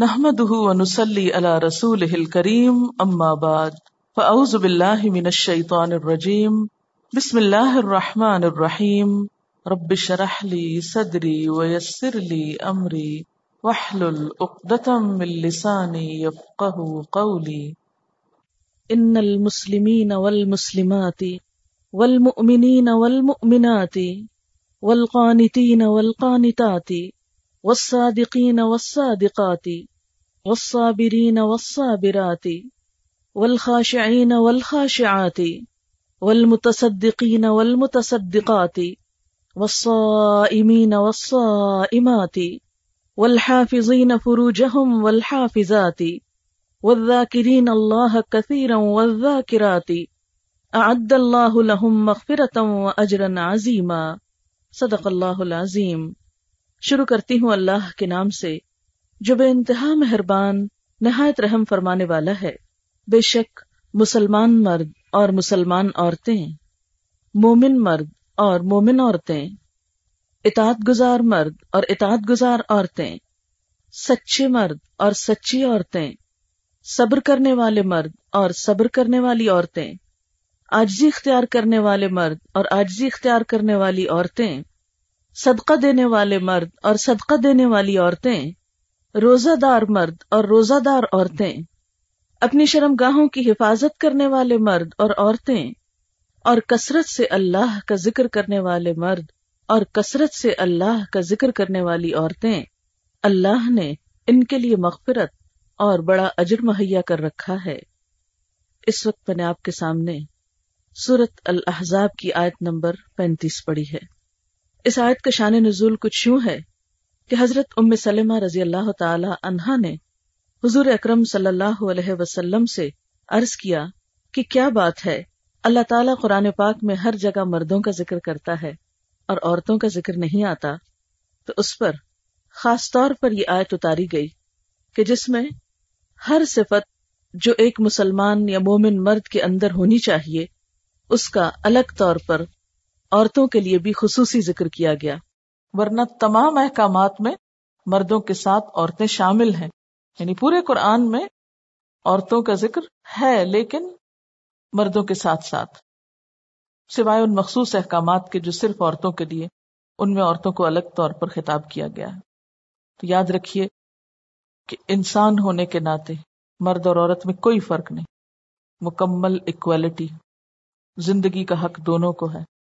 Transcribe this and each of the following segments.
نحمده ونسلي على رسوله الكريم، أما بعد، فأعوذ بالله من الشيطان الرجيم. بسم الله الرحمن الرحيم. رب اشرح لي صدري ويسر لي أمري. واحلل عقدة من لساني يفقه قولي. ان المسلمين والمسلمات والمؤمنين والمؤمنات والقانتين والقانتات والصادقين والصادقات والصابرين والصابرات والخاشعين والخاشعات والمتصدقين والمتصدقات والصائمين والصائمات والحافظين فروجهم والحافظات والذاكرين الله كثيرا والذاكرات اعد الله لهم مغفرة واجرا عظيما صدق اللہ العظیم. شروع کرتی ہوں اللہ کے نام سے، جو بے انتہا مہربان، نہایت رحم فرمانے والا ہے۔ بے شک، مسلمان مرد اور مسلمان عورتیں، مومن مرد اور مومن عورتیں، اطاعت گزار مرد اور اطاعت گزار عورتیں، سچے مرد اور سچی عورتیں، صبر کرنے والے مرد اور صبر کرنے والی عورتیں آجزی اختیار کرنے والے مرد اور آجزی اختیار کرنے والی عورتیں صدقہ دینے والے مرد اور صدقہ دینے والی عورتیں روزہ دار مرد اور روزہ دار عورتیں، اپنی شرم گاہوں کی حفاظت کرنے والے مرد اور عورتیں اور کثرت سے اللہ کا ذکر کرنے والے مرد اور کثرت سے اللہ کا ذکر کرنے والی عورتیں، اللہ نے ان کے لیے مغفرت اور بڑا اجر مہیا کر رکھا ہے۔ اس وقت میں نے آپ کے سامنے سورت الحضاب کی آیت نمبر پینتیس پڑی ہے۔ اس آیت کا شان نزول کچھ یوں ہے کہ حضرت ام سلمہ رضی اللہ تعالی عنہا نے حضور اکرم صلی اللہ علیہ وسلم سے عرض کیا کہ کیا بات ہے؟ اللہ تعالیٰ قرآن پاک میں ہر جگہ مردوں کا ذکر کرتا ہے اور عورتوں کا ذکر نہیں آتا۔ تو اس پر خاص طور پر یہ آیت اتاری گئی کہ جس میں ہر صفت جو ایک مسلمان یا مومن مرد کے اندر ہونی چاہیے، اس کا الگ طور پر عورتوں کے لیے بھی خصوصی ذکر کیا گیا۔ ورنہ تمام احکامات میں مردوں کے ساتھ عورتیں شامل ہیں۔ یعنی پورے قرآن میں عورتوں کا ذکر ہے، لیکن مردوں کے ساتھ ساتھ۔ سوائے ان مخصوص احکامات کے جو صرف عورتوں کے لیے، ان میں عورتوں کو الگ طور پر خطاب کیا گیا۔ ہے تو یاد رکھیے کہ انسان ہونے کے ناطے مرد اور عورت میں کوئی فرق نہیں۔ مکمل اکوالٹی زندگی کا حق دونوں کو ہے۔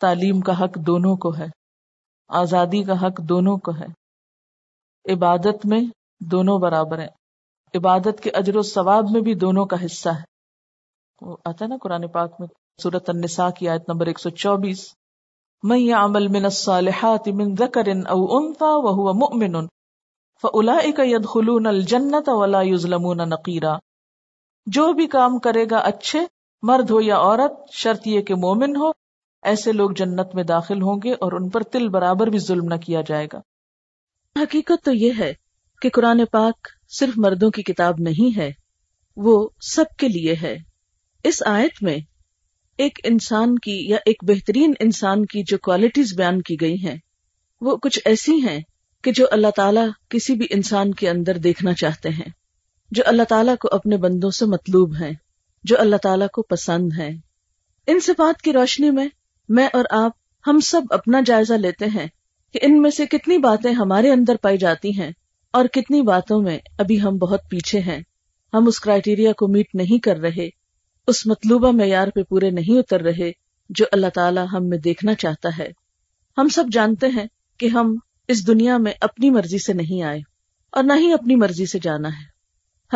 تعلیم کا حق دونوں کو ہے، آزادی کا حق دونوں کو ہے۔ عبادت میں دونوں برابر ہیں۔ عبادت کے اجر و ثواب میں بھی دونوں کا حصہ ہے۔ وہ آتا ہے نا قرآن پاک میں صورت النساء کی آیت نمبر ایک سو چوبیس۔ من يعمل من الصالحات من ذكر او انثى وهو مؤمن فاولئك يدخلون الجنه ولا يظلمون نقيرا جو بھی کام کرے گا اچھے، مرد ہو یا عورت، شرط یہ کہ مومن ہو ایسے لوگ جنت میں داخل ہوں گے اور ان پر تل برابر بھی ظلم نہ کیا جائے گا۔ حقیقت تو یہ ہے کہ قرآن پاک صرف مردوں کی کتاب نہیں ہے، وہ سب کے لیے ہے۔ اس آیت میں ایک انسان کی یا ایک بہترین انسان کی جو کوالٹیز بیان کی گئی ہیں، وہ کچھ ایسی ہیں کہ جو اللہ تعالیٰ کسی بھی انسان کے اندر دیکھنا چاہتے ہیں، جو اللہ تعالیٰ کو اپنے بندوں سے مطلوب ہیں، جو اللہ تعالیٰ کو پسند ہیں۔ ان صفات کی روشنی میں میں اور آپ ہم سب اپنا جائزہ لیتے ہیں کہ ان میں سے کتنی باتیں ہمارے اندر پائی جاتی ہیں اور کتنی باتوں میں ابھی ہم بہت پیچھے ہیں۔ ہم اس کرائٹیریا کو میٹ نہیں کر رہے، اس مطلوبہ معیار پہ پورے نہیں اتر رہے جو اللہ تعالیٰ ہم میں دیکھنا چاہتا ہے۔ ہم سب جانتے ہیں کہ ہم اس دنیا میں اپنی مرضی سے نہیں آئے اور نہ ہی اپنی مرضی سے جانا ہے۔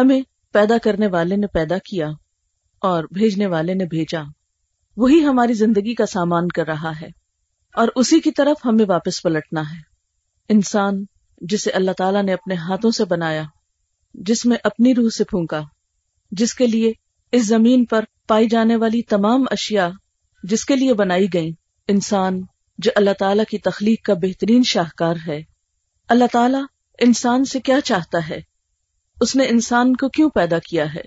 ہمیں پیدا کرنے والے نے پیدا کیا اور بھیجنے والے نے بھیجا۔ وہی ہماری زندگی کا سامان کر رہا ہے اور اسی کی طرف ہمیں واپس پلٹنا ہے۔ انسان جسے اللہ تعالیٰ نے اپنے ہاتھوں سے بنایا، جس میں اپنی روح سے پھونکا، جس کے لیے اس زمین پر پائی جانے والی تمام اشیاء جس کے لیے بنائی گئی انسان جو اللہ تعالیٰ کی تخلیق کا بہترین شاہکار ہے۔ اللہ تعالیٰ انسان سے کیا چاہتا ہے؟ اس نے انسان کو کیوں پیدا کیا ہے؟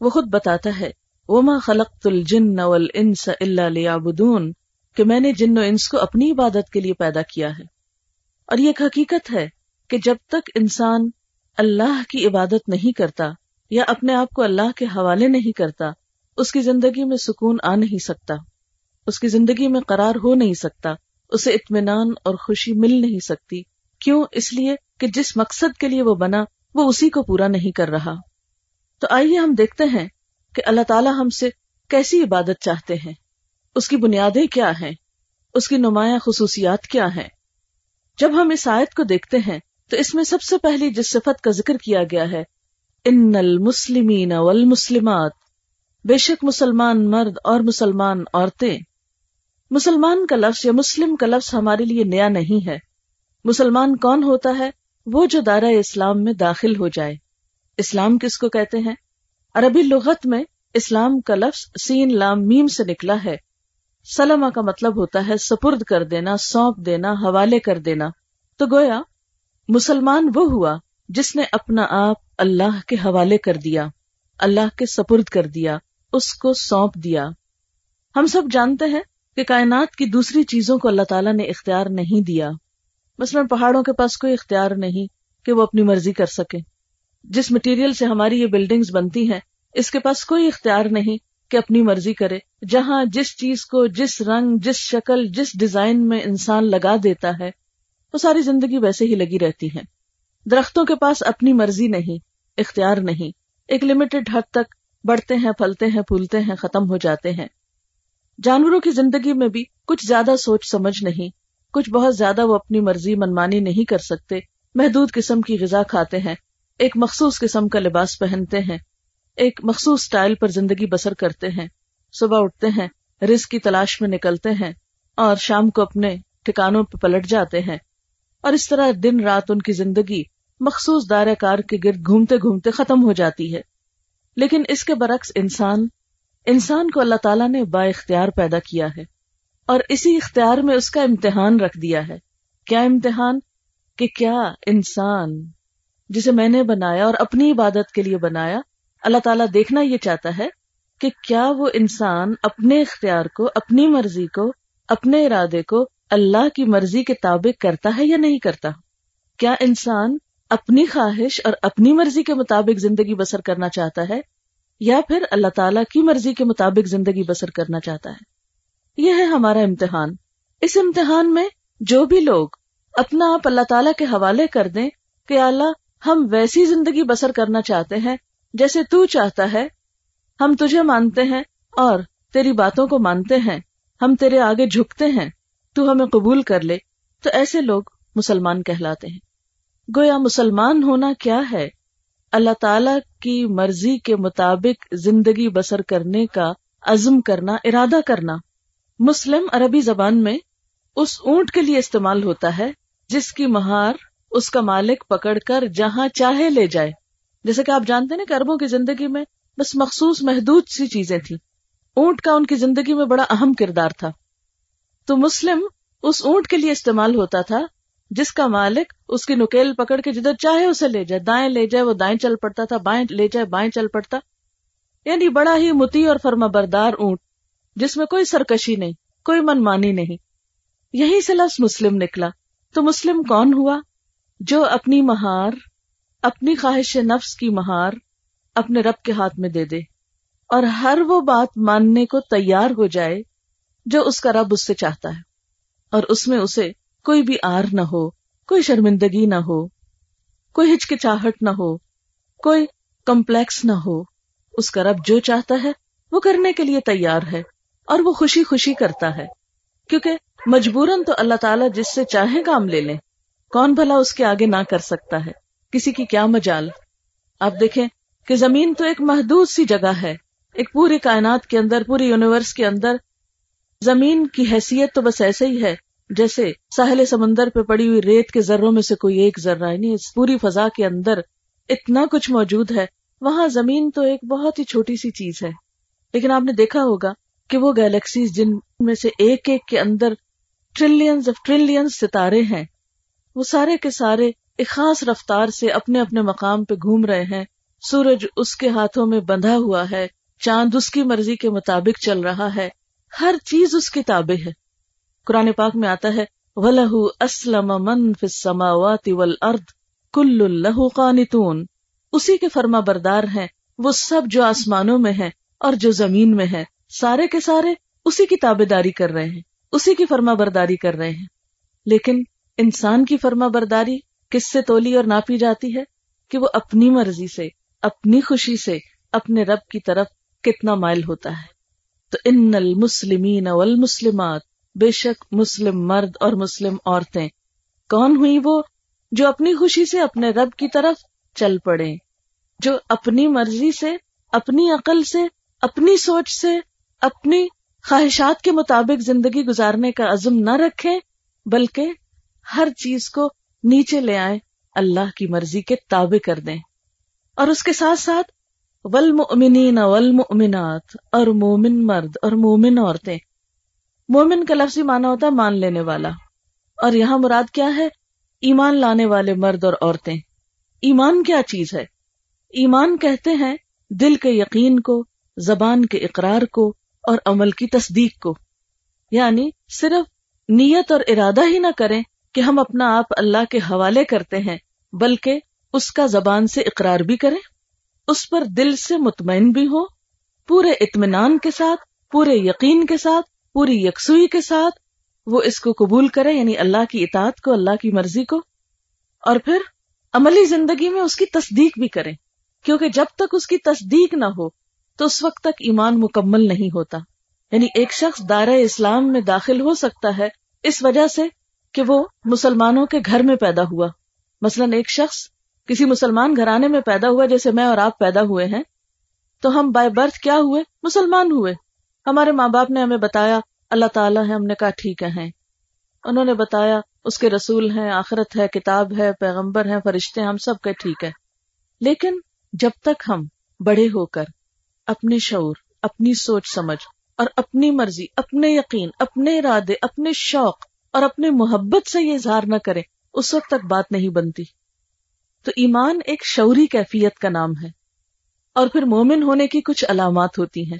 وہ خود بتاتا ہے وما خلقت الجن والانس الا ليعبدون، کہ میں نے جن و انس کو اپنی عبادت کے لیے پیدا کیا ہے۔ اور یہ ایک حقیقت ہے کہ جب تک انسان اللہ کی عبادت نہیں کرتا یا اپنے آپ کو اللہ کے حوالے نہیں کرتا، اس کی زندگی میں سکون آ نہیں سکتا، اس کی زندگی میں قرار ہو نہیں سکتا، اسے اطمینان اور خوشی مل نہیں سکتی۔ کیوں؟ اس لیے کہ جس مقصد کے لیے وہ بنا، وہ اسی کو پورا نہیں کر رہا۔ تو آئیے ہم دیکھتے ہیں کہ اللہ تعالیٰ ہم سے کیسی عبادت چاہتے ہیں؟ اس کی بنیادیں کیا ہیں؟ اس کی نمایاں خصوصیات کیا ہیں؟ جب ہم اس آیت کو دیکھتے ہیں تو اس میں سب سے پہلی جس صفت کا ذکر کیا گیا ہے، ان المسلمین والمسلمات، بے شک مسلمان مرد اور مسلمان عورتیں۔ مسلمان کا لفظ یا مسلم کا لفظ ہمارے لیے نیا نہیں ہے۔ مسلمان کون ہوتا ہے؟ وہ جو دائرہ اسلام میں داخل ہو جائے۔ اسلام کس کو کہتے ہیں؟ عربی لغت میں اسلام کا لفظ سین لام میم سے نکلا ہے۔ سلمہ کا مطلب ہوتا ہے سپرد کر دینا، سونپ دینا، حوالے کر دینا۔ تو گویا، مسلمان وہ ہوا جس نے اپنا آپ اللہ کے حوالے کر دیا، اللہ کے سپرد کر دیا، اس کو سونپ دیا۔ ہم سب جانتے ہیں کہ کائنات کی دوسری چیزوں کو اللہ تعالیٰ نے اختیار نہیں دیا۔ مثلاً پہاڑوں کے پاس کوئی اختیار نہیں کہ وہ اپنی مرضی کر سکے۔ جس مٹیریل سے ہماری یہ بلڈنگز بنتی ہیں، اس کے پاس کوئی اختیار نہیں کہ اپنی مرضی کرے، جہاں جس چیز کو، جس رنگ، جس شکل، جس ڈیزائن میں انسان لگا دیتا ہے، وہ ساری زندگی ویسے ہی لگی رہتی ہے درختوں کے پاس اپنی مرضی نہیں، اختیار نہیں۔ ایک لمیٹڈ حد تک بڑھتے ہیں، پھلتے ہیں، پھولتے ہیں، ختم ہو جاتے ہیں۔ جانوروں کی زندگی میں بھی کچھ زیادہ سوچ سمجھ نہیں، کچھ بہت زیادہ وہ اپنی مرضی منمانی نہیں کر سکتے، محدود قسم کی غذا کھاتے ہیں۔ ایک مخصوص قسم کا لباس پہنتے ہیں۔ ایک مخصوص سٹائل پر زندگی بسر کرتے ہیں۔ صبح اٹھتے ہیں، رزق کی تلاش میں نکلتے ہیں اور شام کو اپنے ٹھکانوں پہ پلٹ جاتے ہیں۔ اور اس طرح دن رات ان کی زندگی مخصوص دائرہ کار کے گرد گھومتے گھومتے ختم ہو جاتی ہے۔ لیکن اس کے برعکس انسان انسان کو اللہ تعالیٰ نے با اختیار پیدا کیا ہے۔ اور اسی اختیار میں اس کا امتحان رکھ دیا ہے۔ کیا امتحان؟ کہ کیا انسان جسے میں نے بنایا اور اپنی عبادت کے لیے بنایا، اللہ تعالیٰ دیکھنا یہ چاہتا ہے کہ کیا وہ انسان اپنے اختیار کو، اپنی مرضی کو، اپنے ارادے کو اللہ کی مرضی کے تابع کرتا ہے یا نہیں کرتا؟ کیا انسان اپنی خواہش اور اپنی مرضی کے مطابق زندگی بسر کرنا چاہتا ہے یا پھر اللہ تعالیٰ کی مرضی کے مطابق زندگی بسر کرنا چاہتا ہے؟ یہ ہے ہمارا امتحان۔ اس امتحان میں جو بھی لوگ اپنا آپ اللہ تعالیٰ کے حوالے کر دیں کہ اللہ ہم ویسی زندگی بسر کرنا چاہتے ہیں جیسے تو چاہتا ہے۔ ہم تجھے مانتے ہیں اور تیری باتوں کو مانتے ہیں۔ ہم تیرے آگے جھکتے ہیں۔ تو ہمیں قبول کر لے۔ تو ایسے لوگ مسلمان کہلاتے ہیں۔ گویا مسلمان ہونا کیا ہے؟ اللہ تعالی کی مرضی کے مطابق زندگی بسر کرنے کا عزم کرنا، ارادہ کرنا۔ مسلم عربی زبان میں اس اونٹ کے لیے استعمال ہوتا ہے جس کی مہار اس کا مالک پکڑ کر جہاں چاہے لے جائے۔ جیسے کہ آپ جانتے ہیں کہ اربوں کی زندگی میں بس مخصوص محدود سی چیزیں تھیں۔ اونٹ کا ان کی زندگی میں بڑا اہم کردار تھا۔ تو مسلم اس اونٹ کے لیے استعمال ہوتا تھا، جس کا مالک اس کی نکیل پکڑ کے جدھر چاہے اسے لے جائے۔ دائیں لے جائے، وہ دائیں چل پڑتا تھا، بائیں لے جائے، بائیں چل پڑتا۔ یعنی بڑا ہی متی اور فرما بردار اونٹ، جس میں کوئی سرکشی نہیں، کوئی منمانی نہیں۔ یہی سے لفظ مسلم نکلا۔ تو مسلم کون ہوا؟ جو اپنی مہار، اپنی خواہش نفس کی مہار اپنے رب کے ہاتھ میں دے دے اور ہر وہ بات ماننے کو تیار ہو جائے جو اس کا رب اس سے چاہتا ہے اور اس میں اسے کوئی بھی آر نہ ہو، کوئی شرمندگی نہ ہو، کوئی ہچکچاہٹ نہ ہو، کوئی کمپلیکس نہ ہو، اس کا رب جو چاہتا ہے وہ کرنے کے لیے تیار ہے اور وہ خوشی خوشی کرتا ہے کیونکہ مجبوراً تو اللہ تعالیٰ جس سے چاہے کام لے لیں۔ کون بھلا اس کے آگے نہ کر سکتا ہے؟ کسی کی کیا مجال؟ آپ دیکھیں کہ زمین تو ایک محدود سی جگہ ہے۔ ایک پوری کائنات کے اندر پوری یونیورس کے اندر۔ زمین کی حیثیت تو بس ایسے ہی ہے جیسے ساحل سمندر پہ پڑی ہوئی ریت کے ذروں میں سے کوئی ایک ذرہ یعنی اس پوری فضا کے اندر اتنا کچھ موجود ہے۔ وہاں زمین تو ایک بہت ہی چھوٹی سی چیز ہے۔ لیکن آپ نے دیکھا ہوگا کہ وہ گیلیکسیز جن میں سے ایک ایک کے اندر ٹریلینز آف ٹریلینز ستارے ہیں۔ وہ سارے کے سارے ایک خاص رفتار سے اپنے اپنے مقام پہ گھوم رہے ہیں۔ سورج اس کے ہاتھوں میں بندھا ہوا ہے، چاند اس کی مرضی کے مطابق چل رہا ہے۔ ہر چیز اس کی تابع ہے۔ قرآن پاک میں آتا ہے اسلم من فی السماوات والارض کل اللہ قانتون۔ اسی کے فرما بردار ہیں، وہ سب جو آسمانوں میں ہے اور جو زمین میں ہے سارے کے سارے اسی کی تابے داری کر رہے ہیں۔ اسی کی فرما برداری کر رہے ہیں۔ لیکن انسان کی فرما برداری کس سے تولی اور ناپی جاتی ہے کہ وہ اپنی مرضی سے، اپنی خوشی سے اپنے رب کی طرف کتنا مائل ہوتا ہے۔ تو ان المسلمین والمسلمات، بے شک مسلم مرد اور مسلم عورتیں، کون ہوئی وہ جو اپنی خوشی سے اپنے رب کی طرف چل پڑے جو اپنی مرضی سے، اپنی عقل سے، اپنی سوچ سے، اپنی خواہشات کے مطابق زندگی گزارنے کا عزم نہ رکھے بلکہ ہر چیز کو نیچے لے آئے اللہ کی مرضی کے تابع کر دیں۔ اور اس کے ساتھ ساتھ والمؤمنین والمؤمنات، اور مومن مرد اور مومن عورتیں۔ مومن کا لفظی مانا ہوتا ہے مان لینے والا۔ اور یہاں مراد کیا ہے؟ ایمان لانے والے مرد اور عورتیں۔ ایمان کیا چیز ہے؟ ایمان کہتے ہیں دل کے یقین کو، زبان کے اقرار کو اور عمل کی تصدیق کو۔ یعنی صرف نیت اور ارادہ ہی نہ کریں کہ ہم اپنا آپ اللہ کے حوالے کرتے ہیں، بلکہ اس کا زبان سے اقرار بھی کریں۔ اس پر دل سے مطمئن بھی ہو پورے اطمینان کے ساتھ، پورے یقین کے ساتھ، پوری یکسوئی کے ساتھ وہ اس کو قبول کرے یعنی اللہ کی اطاعت کو، اللہ کی مرضی کو۔ اور پھر عملی زندگی میں اس کی تصدیق بھی کریں، کیونکہ جب تک اس کی تصدیق نہ ہو، تو اس وقت تک ایمان مکمل نہیں ہوتا۔ یعنی ایک شخص دائرہ اسلام میں داخل ہو سکتا ہے، اس وجہ سے کہ وہ مسلمانوں کے گھر میں پیدا ہوا۔ مثلا ایک شخص کسی مسلمان گھرانے میں پیدا ہوا، جیسے میں اور آپ پیدا ہوئے ہیں، تو ہم بائی برتھ کیا ہوئے؟ مسلمان ہوئے۔ ہمارے ماں باپ نے ہمیں بتایا، اللہ تعالیٰ ہے ہم نے کہا ٹھیک ہے انہوں نے بتایا، اس کے رسول ہیں، آخرت ہے، کتاب ہے، پیغمبر ہے فرشتے ہم سب کے ٹھیک ہے لیکن جب تک ہم بڑے ہو کر اپنے شعور، اپنی سوچ سمجھ اور اپنی مرضی، اپنے یقین، اپنے ارادے، اپنے شوق اور اپنے محبت سے یہ اظہار نہ کریں، اس وقت تک بات نہیں بنتی۔ تو ایمان ایک شعوری کیفیت کا نام ہے، اور پھر مومن ہونے کی کچھ علامات ہوتی ہیں۔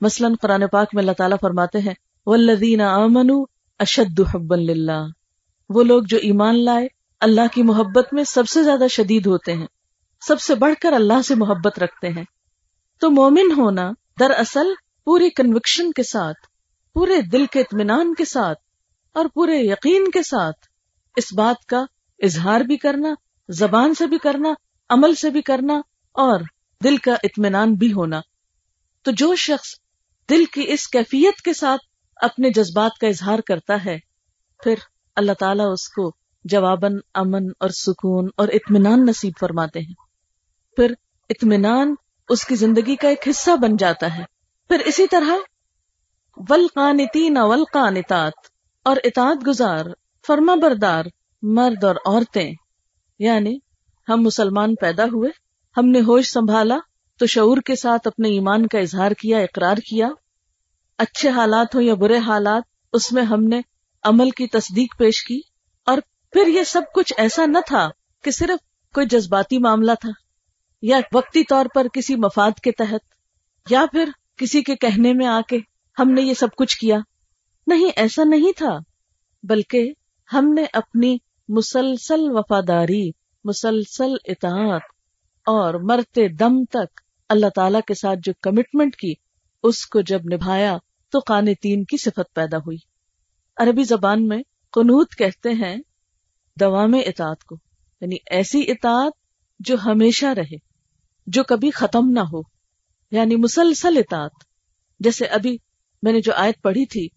مثلاً قرآن پاک میں اللہ تعالیٰ فرماتے ہیں والذین آمنوا اشد حبا للہ وہ لوگ جو ایمان لائے، اللہ کی محبت میں سب سے زیادہ شدید ہوتے ہیں، سب سے بڑھ کر اللہ سے محبت رکھتے ہیں۔ تو مومن ہونا دراصل پوری کنوکشن کے ساتھ، پورے دل کے اطمینان کے ساتھ اور پورے یقین کے ساتھ اس بات کا اظہار بھی کرنا، زبان سے بھی کرنا، عمل سے بھی کرنا اور دل کا اطمینان بھی ہونا۔ تو جو شخص دل کی اس کیفیت کے ساتھ اپنے جذبات کا اظہار کرتا ہے، پھر اللہ تعالیٰ اس کو جواباً امن اور سکون اور اطمینان نصیب فرماتے ہیں۔ پھر اطمینان اس کی زندگی کا ایک حصہ بن جاتا ہے۔ پھر اسی طرح ولقانتین ولقانتات اور اطاعت گزار، فرما بردار مرد اور عورتیں۔ یعنی ہم مسلمان پیدا ہوئے، ہم نے ہوش سنبھالا، تو شعور کے ساتھ اپنے ایمان کا اظہار کیا، اقرار کیا۔ اچھے حالات ہو یا برے حالات، اس میں ہم نے عمل کی تصدیق پیش کی۔ اور پھر یہ سب کچھ ایسا نہ تھا کہ صرف کوئی جذباتی معاملہ تھا، یا وقتی طور پر کسی مفاد کے تحت، یا پھر کسی کے کہنے میں آ کے ہم نے یہ سب کچھ کیا۔ نہیں، ایسا نہیں تھا، بلکہ ہم نے اپنی مسلسل وفاداری، مسلسل اطاعت اور مرتے دم تک اللہ تعالی کے ساتھ جو کمٹمنٹ کی، اس کو جب نبھایا تو قانتین کی صفت پیدا ہوئی۔ عربی زبان میں قنوت کہتے ہیں دوام اطاعت کو یعنی ایسی اطاعت جو ہمیشہ رہے، جو کبھی ختم نہ ہو یعنی مسلسل اطاعت۔ جیسے ابھی میں نے جو آیت پڑھی تھی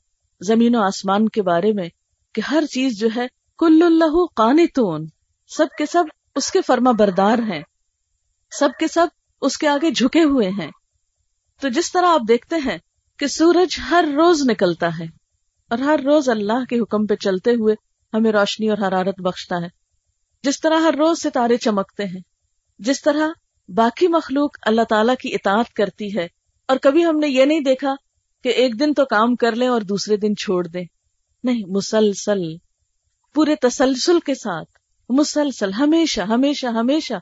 زمین و آسمان کے بارے میں کہ ہر چیز جو ہے، کل اللہ قانتون، سب کے سب اس کے فرما بردار ہیں، سب کے سب اس کے آگے جھکے ہوئے ہیں۔ تو جس طرح آپ دیکھتے ہیں کہ سورج ہر روز نکلتا ہے اور ہر روز اللہ کے حکم پہ چلتے ہوئے ہمیں روشنی اور حرارت بخشتا ہے، جس طرح ہر روز ستارے چمکتے ہیں، جس طرح باقی مخلوق اللہ تعالی کی اطاعت کرتی ہے، اور کبھی ہم نے یہ نہیں دیکھا کہ ایک دن تو کام کر لیں اور دوسرے دن چھوڑ دیں۔ نہیں، مسلسل، پورے تسلسل کے ساتھ۔ مسلسل، ہمیشہ ہمیشہ ہمیشہ۔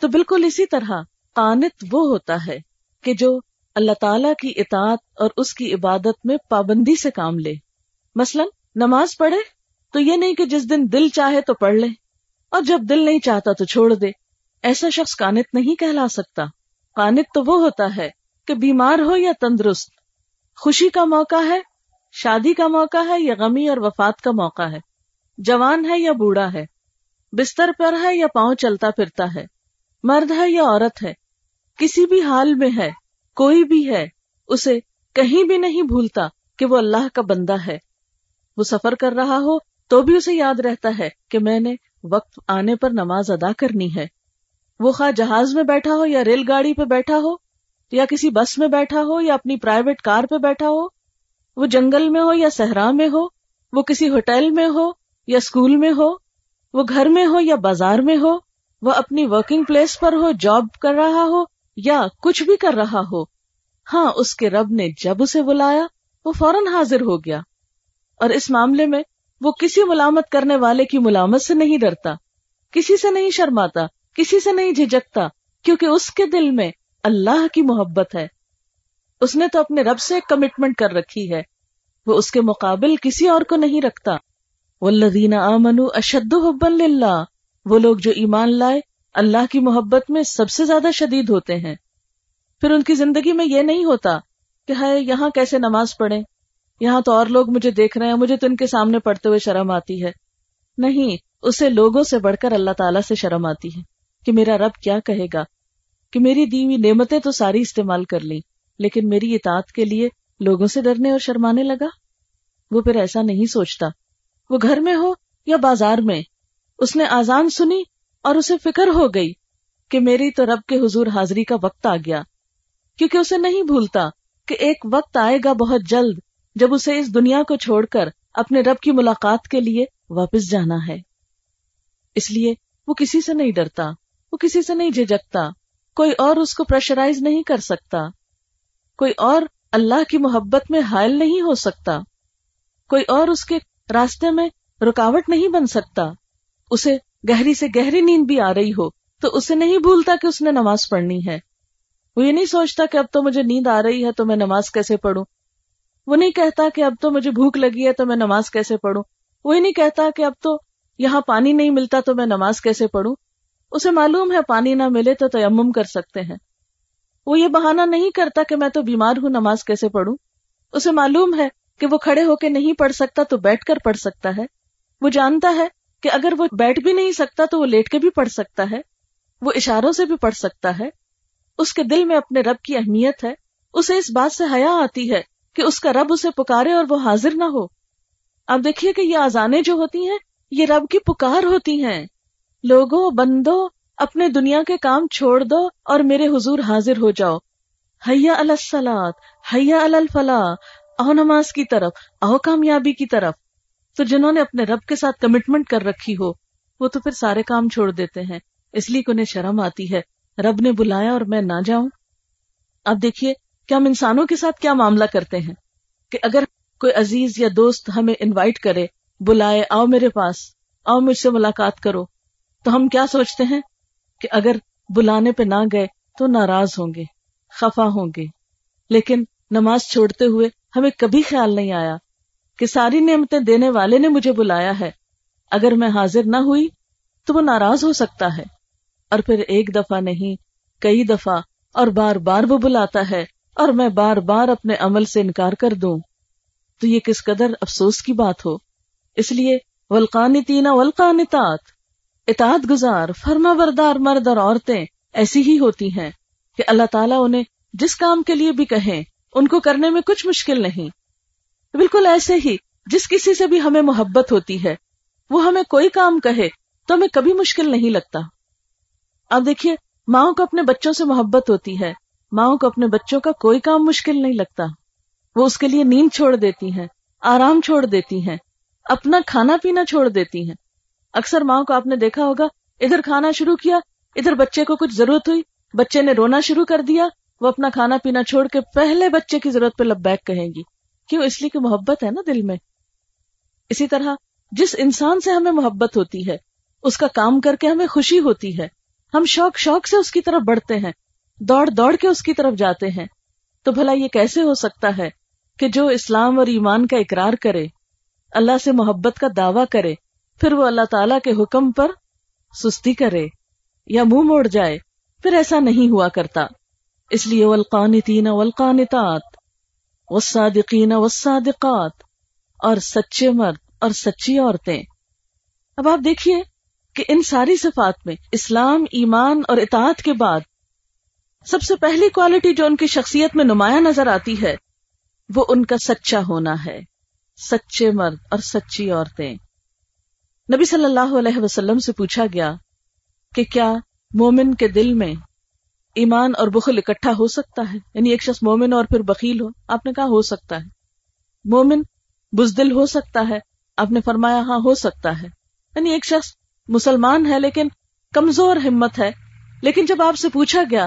تو بالکل اسی طرح قانت وہ ہوتا ہے کہ جو اللہ تعالی کی اطاعت اور اس کی عبادت میں پابندی سے کام لے۔ مثلا، نماز پڑھے تو یہ نہیں کہ جس دن دل چاہے تو پڑھ لے، اور جب دل نہیں چاہتا تو چھوڑ دے۔ ایسا شخص کانت نہیں کہلا سکتا۔ کانت تو وہ ہوتا ہے کہ بیمار ہو یا تندرست۔ خوشی کا موقع ہے، شادی کا موقع ہے، یا غمی اور وفات کا موقع ہے؟ جوان ہے یا بوڑھا ہے؟ بستر پر ہے یا پاؤں چلتا پھرتا ہے؟ مرد ہے یا عورت ہے؟ کسی بھی حال میں ہے، کوئی بھی ہے، اسے کہیں بھی نہیں بھولتا کہ وہ اللہ کا بندہ ہے۔ وہ سفر کر رہا ہو تو بھی اسے یاد رہتا ہے کہ میں نے وقت آنے پر نماز ادا کرنی ہے۔ وہ خواہ جہاز میں بیٹھا ہو یا ریل گاڑی پہ بیٹھا ہو یا کسی بس میں بیٹھا ہو یا اپنی پرائیویٹ کار پہ بیٹھا ہو، وہ جنگل میں ہو یا صحرا میں ہو، وہ کسی ہوٹل میں ہو یا اسکول میں ہو، وہ گھر میں ہو یا بازار میں ہو، وہ اپنی ورکنگ پلیس پر ہو جاب کر رہا ہو یا کچھ بھی کر رہا ہو۔ ہاں اس کے رب نے جب اسے بلایا، وہ فوراً حاضر ہو گیا۔ اور اس معاملے میں وہ کسی ملامت کرنے والے کی ملامت سے نہیں ڈرتا، کسی سے نہیں شرماتا، کسی سے نہیں جھجکتا کیونکہ اس کے دل میں اللہ کی محبت ہے۔ اس نے تو اپنے رب سے کمٹمنٹ کر رکھی ہے۔ وہ اس کے مقابل کسی اور کو نہیں رکھتا۔ والذین آمنوا اشد حبا للہ وہ لوگ جو ایمان لائے، اللہ کی محبت میں سب سے زیادہ شدید ہوتے ہیں۔ پھر ان کی زندگی میں یہ نہیں ہوتا کہ ہے یہاں کیسے نماز پڑھیں؟ یہاں تو اور لوگ مجھے دیکھ رہے ہیں، مجھے تو ان کے سامنے پڑھتے ہوئے شرم آتی ہے۔ نہیں، اسے لوگوں سے بڑھ کر اللہ تعالیٰ سے شرم آتی ہے کہ میرا رب کیا کہے گا؟ کہ میری دیوی نعمتیں تو ساری استعمال کر لی، لیکن میری اطاعت کے لیے لوگوں سے ڈرنے اور شرمانے لگا؟ وہ پھر ایسا نہیں سوچتا۔ وہ گھر میں ہو یا بازار میں؟ اس نے آزان سنی اور اسے فکر ہو گئی کہ میری تو رب کے حضور حاضری کا وقت آ گیا، کیونکہ اسے نہیں بھولتا کہ ایک وقت آئے گا بہت جلد جب اسے اس دنیا کو چھوڑ کر اپنے رب کی ملاقات کے لیے واپس جانا ہے۔ اس لیے وہ کسی سے نہیں ڈرتا، وہ کسی سے نہیں جھجکتا کوئی اور اس کو پریشرائز نہیں کر سکتا۔ کوئی اور اللہ کی محبت میں حائل نہیں ہو سکتا۔ کوئی اور اس کے راستے میں رکاوٹ نہیں بن سکتا۔ اسے گہری سے گہری نیند بھی آ رہی ہو، تو اسے نہیں بھولتا کہ اس نے نماز پڑھنی ہے۔ وہ یہ نہیں سوچتا کہ اب تو مجھے نیند آ رہی ہے تو میں نماز کیسے پڑھوں۔ وہ نہیں کہتا کہ اب تو مجھے بھوک لگی ہے تو میں نماز کیسے پڑھوں۔ وہ یہ نہیں کہتا کہ اب تو یہاں پانی نہیں ملتا تو میں نماز کیسے پڑھوں۔ اسے معلوم ہے پانی نہ ملے تو تیمم کر سکتے ہیں۔ وہ یہ بہانہ نہیں کرتا کہ میں تو بیمار ہوں، نماز کیسے پڑھوں؟ اسے معلوم ہے کہ وہ کھڑے ہو کے نہیں پڑھ سکتا تو بیٹھ کر پڑھ سکتا ہے۔ وہ جانتا ہے کہ اگر وہ بیٹھ بھی نہیں سکتا تو وہ لیٹ کے بھی پڑھ سکتا ہے۔ وہ اشاروں سے بھی پڑھ سکتا ہے۔ اس کے دل میں اپنے رب کی اہمیت ہے۔ اسے اس بات سے حیا آتی ہے کہ اس کا رب اسے پکارے اور وہ حاضر نہ ہو۔ اب دیکھیے کہ یہ آزانے جو ہوتی ہیں، یہ رب کی پکار ہوتی ہیں۔ لوگوں بندو اپنے دنیا کے کام چھوڑ دو اور میرے حضور حاضر ہو جاؤ۔ حیا السلاد حیا الفلاح او نماز کی طرف او کامیابی کی طرف۔ تو جنہوں نے اپنے رب کے ساتھ کمٹمنٹ کر رکھی ہو، وہ تو پھر سارے کام چھوڑ دیتے ہیں۔ اس لیے انہیں شرم آتی ہے۔ رب نے بلایا اور میں نہ جاؤں۔ اب دیکھیے کہ ہم انسانوں کے ساتھ کیا معاملہ کرتے ہیں کہ اگر کوئی عزیز یا دوست ہمیں انوائٹ کرے، بلائے، آؤ میرے پاس، آؤ مجھ سے ملاقات کرو۔ تو ہم کیا سوچتے ہیں کہ اگر بلانے پہ نہ گئے تو ناراض ہوں گے، خفا ہوں گے۔ لیکن نماز چھوڑتے ہوئے ہمیں کبھی خیال نہیں آیا کہ ساری نعمتیں دینے والے نے مجھے بلایا ہے۔ اگر میں حاضر نہ ہوئی تو وہ ناراض ہو سکتا ہے۔ اور پھر ایک دفعہ نہیں، کئی دفعہ اور بار بار وہ بلاتا ہے اور میں بار بار اپنے عمل سے انکار کر دوں۔ تو یہ کس قدر افسوس کی بات ہو۔ اس لیے ولقانی تینا ولقانتات اطاعت گزار فرما بردار مرد اور عورتیں ایسی ہی ہوتی ہیں کہ اللہ تعالیٰ انہیں جس کام کے لیے بھی کہیں، ان کو کرنے میں کچھ مشکل نہیں۔ بالکل ایسے ہی جس کسی سے بھی ہمیں محبت ہوتی ہے، وہ ہمیں کوئی کام کہے تو ہمیں کبھی مشکل نہیں لگتا۔ اب دیکھیے، ماؤں کو اپنے بچوں سے محبت ہوتی ہے، ماؤں کو اپنے بچوں کا کوئی کام مشکل نہیں لگتا۔ وہ اس کے لیے نیند چھوڑ دیتی ہیں، آرام چھوڑ دیتی ہیں، اپنا کھانا پینا چھوڑ دیتی ہیں۔ اکثر ماؤں کو آپ نے دیکھا ہوگا، ادھر کھانا شروع کیا، ادھر بچے کو کچھ ضرورت ہوئی، بچے نے رونا شروع کر دیا، وہ اپنا کھانا پینا چھوڑ کے پہلے بچے کی ضرورت پہ لب بیک کہیں گی۔ کیوں؟ اس لیے کہ محبت ہے نا دل میں۔ اسی طرح، جس انسان سے ہمیں محبت ہوتی ہے، اس کا کام کر کے ہمیں خوشی ہوتی ہے۔ ہم شوق شوق سے اس کی طرف بڑھتے ہیں، دوڑ دوڑ کے اس کی طرف جاتے ہیں۔ تو بھلا یہ کیسے ہو سکتا ہے کہ جو اسلام اور ایمان کا اقرار کرے، اللہ سے محبت کا دعویٰ کرے پھر وہ اللہ تعالی کے حکم پر سستی کرے یا منہ موڑ جائے، پھر ایسا نہیں ہوا کرتا۔ اس لیے والقانتین والقانتات، والصادقین والصادقات، اور سچے مرد اور سچی عورتیں۔ اب آپ دیکھیے کہ ان ساری صفات میں اسلام، ایمان اور اطاعت کے بعد سب سے پہلی کوالٹی جو ان کی شخصیت میں نمایاں نظر آتی ہے، وہ ان کا سچا ہونا ہے۔ سچے مرد اور سچی عورتیں۔ نبی صلی اللہ علیہ وسلم سے پوچھا گیا کہ کیا مومن کے دل میں ایمان اور بخل اکٹھا ہو سکتا ہے؟ یعنی ایک شخص مومن اور پھر بکیل ہو، آپ نے کہا ہو سکتا ہے۔ مومن بزدل ہو سکتا ہے، آپ نے فرمایا ہاں ہو سکتا ہے۔ یعنی ایک شخص مسلمان ہے لیکن کمزور ہمت ہے۔ لیکن جب آپ سے پوچھا گیا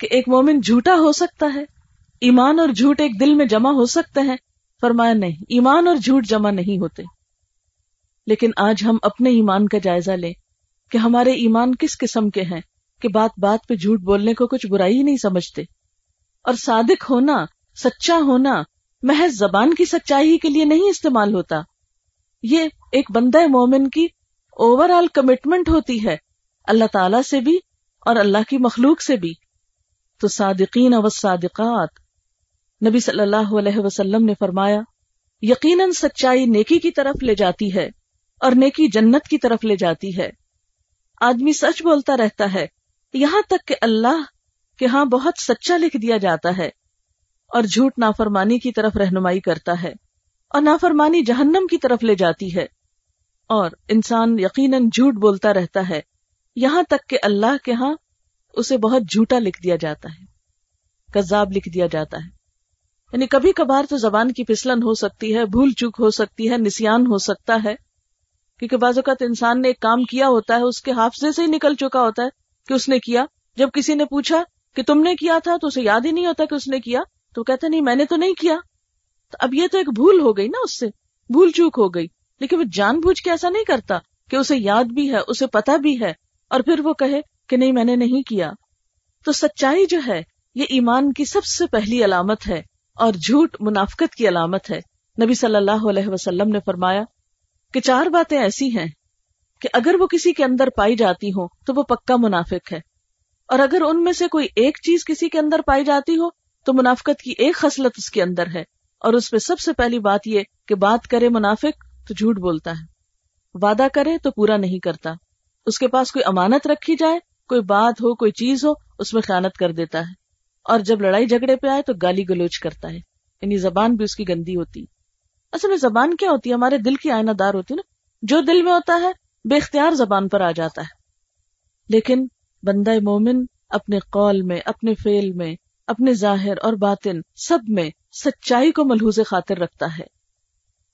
کہ ایک مومن جھوٹا ہو سکتا ہے، ایمان اور جھوٹ ایک دل میں جمع ہو سکتے ہیں، فرمایا نہیں، ایمان اور جھوٹ جمع نہیں ہوتے۔ لیکن آج ہم اپنے ایمان کا جائزہ لیں کہ ہمارے ایمان کس قسم کے ہیں کہ بات بات پہ جھوٹ بولنے کو کچھ برائی نہیں سمجھتے۔ اور صادق ہونا، سچا ہونا، محض زبان کی سچائی کے لیے نہیں استعمال ہوتا۔ یہ ایک بندہ مومن کی اوور آل کمٹمنٹ ہوتی ہے، اللہ تعالی سے بھی اور اللہ کی مخلوق سے بھی۔ تو صادقین و صادقات، نبی صلی اللہ علیہ وسلم نے فرمایا، یقیناً سچائی نیکی کی طرف لے جاتی ہے۔ اور نیکی جنت کی طرف لے جاتی ہے۔ آدمی سچ بولتا رہتا ہے۔ یہاں تک کہ اللہ کے ہاں بہت سچا لکھ دیا جاتا ہے اور جھوٹ نافرمانی کی طرف رہنمائی کرتا ہے اور نافرمانی جہنم کی طرف لے جاتی ہے۔ اور انسان یقیناً جھوٹ بولتا رہتا ہے۔ یہاں تک کہ اللہ کے ہاں اسے بہت جھوٹا لکھ دیا جاتا ہے۔ کذاب لکھ دیا جاتا ہے۔ یعنی کبھی کبھار تو زبان کی پھسلن ہو سکتی ہے، بھول چوک ہو سکتی ہے، نسیان ہو سکتا ہے۔ کیونکہ بعض اوقات انسان نے ایک کام کیا ہوتا ہے، اس کے حافظے سے ہی نکل چکا ہوتا ہے کہ اس نے کیا۔ جب کسی نے پوچھا کہ تم نے کیا تھا تو اسے یاد ہی نہیں ہوتا کہ اس نے کیا، تو کہتے نہیں، میں نے تو نہیں کیا۔ تو اب یہ تو ایک بھول ہو گئی نا اس سے، بھول چوک ہو گئی۔ لیکن وہ جان بوجھ کے ایسا نہیں کرتا کہ اسے یاد بھی ہے، اسے پتا بھی ہے، اور پھر وہ کہے کہ نہیں، میں نے نہیں کیا۔ تو سچائی جو ہے، یہ ایمان کی سب سے پہلی علامت ہے اور جھوٹ منافقت کی علامت ہے۔ نبی صلی اللہ علیہ وسلم نے فرمایا کہ چار باتیں ایسی ہیں کہ اگر وہ کسی کے اندر پائی جاتی ہو تو وہ پکا منافق ہے۔ اور اگر ان میں سے کوئی ایک چیز کسی کے اندر پائی جاتی ہو تو منافقت کی ایک خصلت اس کے اندر ہے۔ اور اس میں سب سے پہلی بات یہ کہ بات کرے منافق تو جھوٹ بولتا ہے۔ وعدہ کرے تو پورا نہیں کرتا۔ اس کے پاس کوئی امانت رکھی جائے، کوئی بات ہو، کوئی چیز ہو، اس میں خیانت کر دیتا ہے۔ اور جب لڑائی جھگڑے پہ آئے تو گالی گلوچ کرتا ہے۔ یعنی زبان بھی اس کی گندی ہوتی۔ اصل میں زبان کیا ہوتی ہے؟ ہمارے دل کی آئینہ دار ہوتی ہے نا۔ جو دل میں ہوتا ہے، بے اختیار زبان پر آ جاتا ہے۔ لیکن بندہ مومن اپنے قول میں، اپنے فیل میں، اپنے ظاہر اور باطن سب میں سچائی کو ملحوظ خاطر رکھتا ہے۔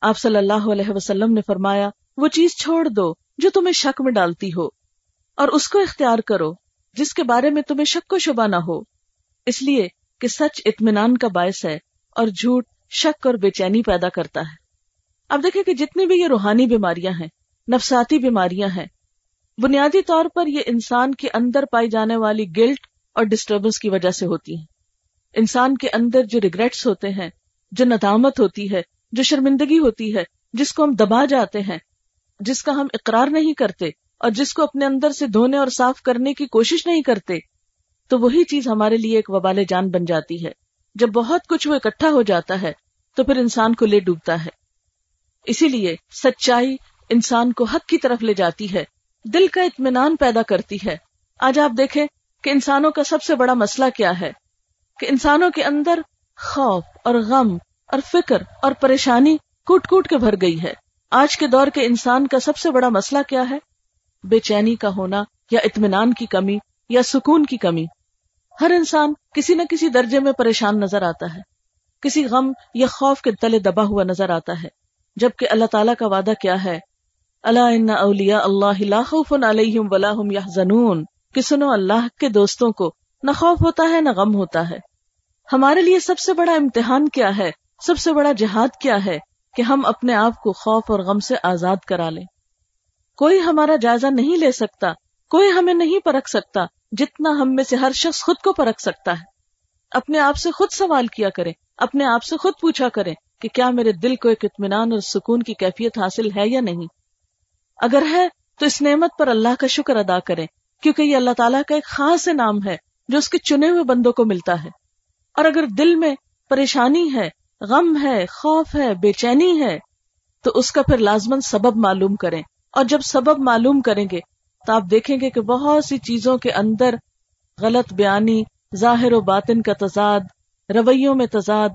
آپ صلی اللہ علیہ وسلم نے فرمایا، وہ چیز چھوڑ دو جو تمہیں شک میں ڈالتی ہو، اور اس کو اختیار کرو جس کے بارے میں تمہیں شک کو شبہ نہ ہو۔ اس لیے کہ سچ اطمینان کا باعث ہے اور جھوٹ شک اور بے چینی پیدا کرتا ہے۔ اب دیکھیں کہ جتنی بھی یہ روحانی بیماریاں ہیں، نفساتی بیماریاں ہیں، بنیادی طور پر یہ انسان کے اندر پائی جانے والی گلٹ اور ڈسٹربنس کی وجہ سے ہوتی ہیں۔ انسان کے اندر جو ریگریٹس ہوتے ہیں، جو ندامت ہوتی ہے، جو شرمندگی ہوتی ہے، جس کو ہم دبا جاتے ہیں، جس کا ہم اقرار نہیں کرتے اور جس کو اپنے اندر سے دھونے اور صاف کرنے کی کوشش نہیں کرتے، تو وہی چیز ہمارے لیے ایک وبال جان بن جاتی ہے۔ جب بہت کچھ وہ اکٹھا ہو جاتا ہے تو پھر انسان کو لے ڈوبتا ہے۔ اسی لیے سچائی انسان کو حق کی طرف لے جاتی ہے، دل کا اطمینان پیدا کرتی ہے۔ آج آپ دیکھیں کہ انسانوں کا سب سے بڑا مسئلہ کیا ہے۔ کہ انسانوں کے اندر خوف اور غم اور فکر اور پریشانی کوٹ کوٹ کے بھر گئی ہے۔ آج کے دور کے انسان کا سب سے بڑا مسئلہ کیا ہے؟ بے چینی کا ہونا یا اطمینان کی کمی یا سکون کی کمی۔ ہر انسان کسی نہ کسی درجے میں پریشان نظر آتا ہے۔ کسی غم یا خوف کے تلے دبا ہوا نظر آتا ہے۔ جبکہ اللہ تعالیٰ کا وعدہ کیا ہے؟ اللہ ان اولیا اللہ خوف علیہم ولا هم يحزنون کہ سنو اللہ کے دوستوں کو نہ خوف ہوتا ہے نہ غم ہوتا ہے۔ ہمارے لیے سب سے بڑا امتحان کیا ہے؟ سب سے بڑا جہاد کیا ہے؟ کہ ہم اپنے آپ کو خوف اور غم سے آزاد کرا لیں۔ کوئی ہمارا جائزہ نہیں لے سکتا۔ کوئی ہمیں نہیں پرکھ سکتا جتنا ہم میں سے ہر شخص خود کو پرکھ سکتا ہے۔ اپنے آپ سے خود سوال کیا کریں، اپنے آپ سے خود پوچھا کریں کہ کیا میرے دل کو ایک اطمینان اور سکون کی کیفیت حاصل ہے یا نہیں۔ اگر ہے تو اس نعمت پر اللہ کا شکر ادا کریں، کیونکہ یہ اللہ تعالیٰ کا ایک خاص نام ہے جو اس کے چنے ہوئے بندوں کو ملتا ہے۔ اور اگر دل میں پریشانی ہے، غم ہے، خوف ہے، بے چینی ہے، تو اس کا پھر لازمن سبب معلوم کریں۔ اور جب سبب معلوم کریں گے تو آپ دیکھیں گے کہ بہت سی چیزوں کے اندر غلط بیانی، ظاہر و باطن کا تضاد، رویوں میں تضاد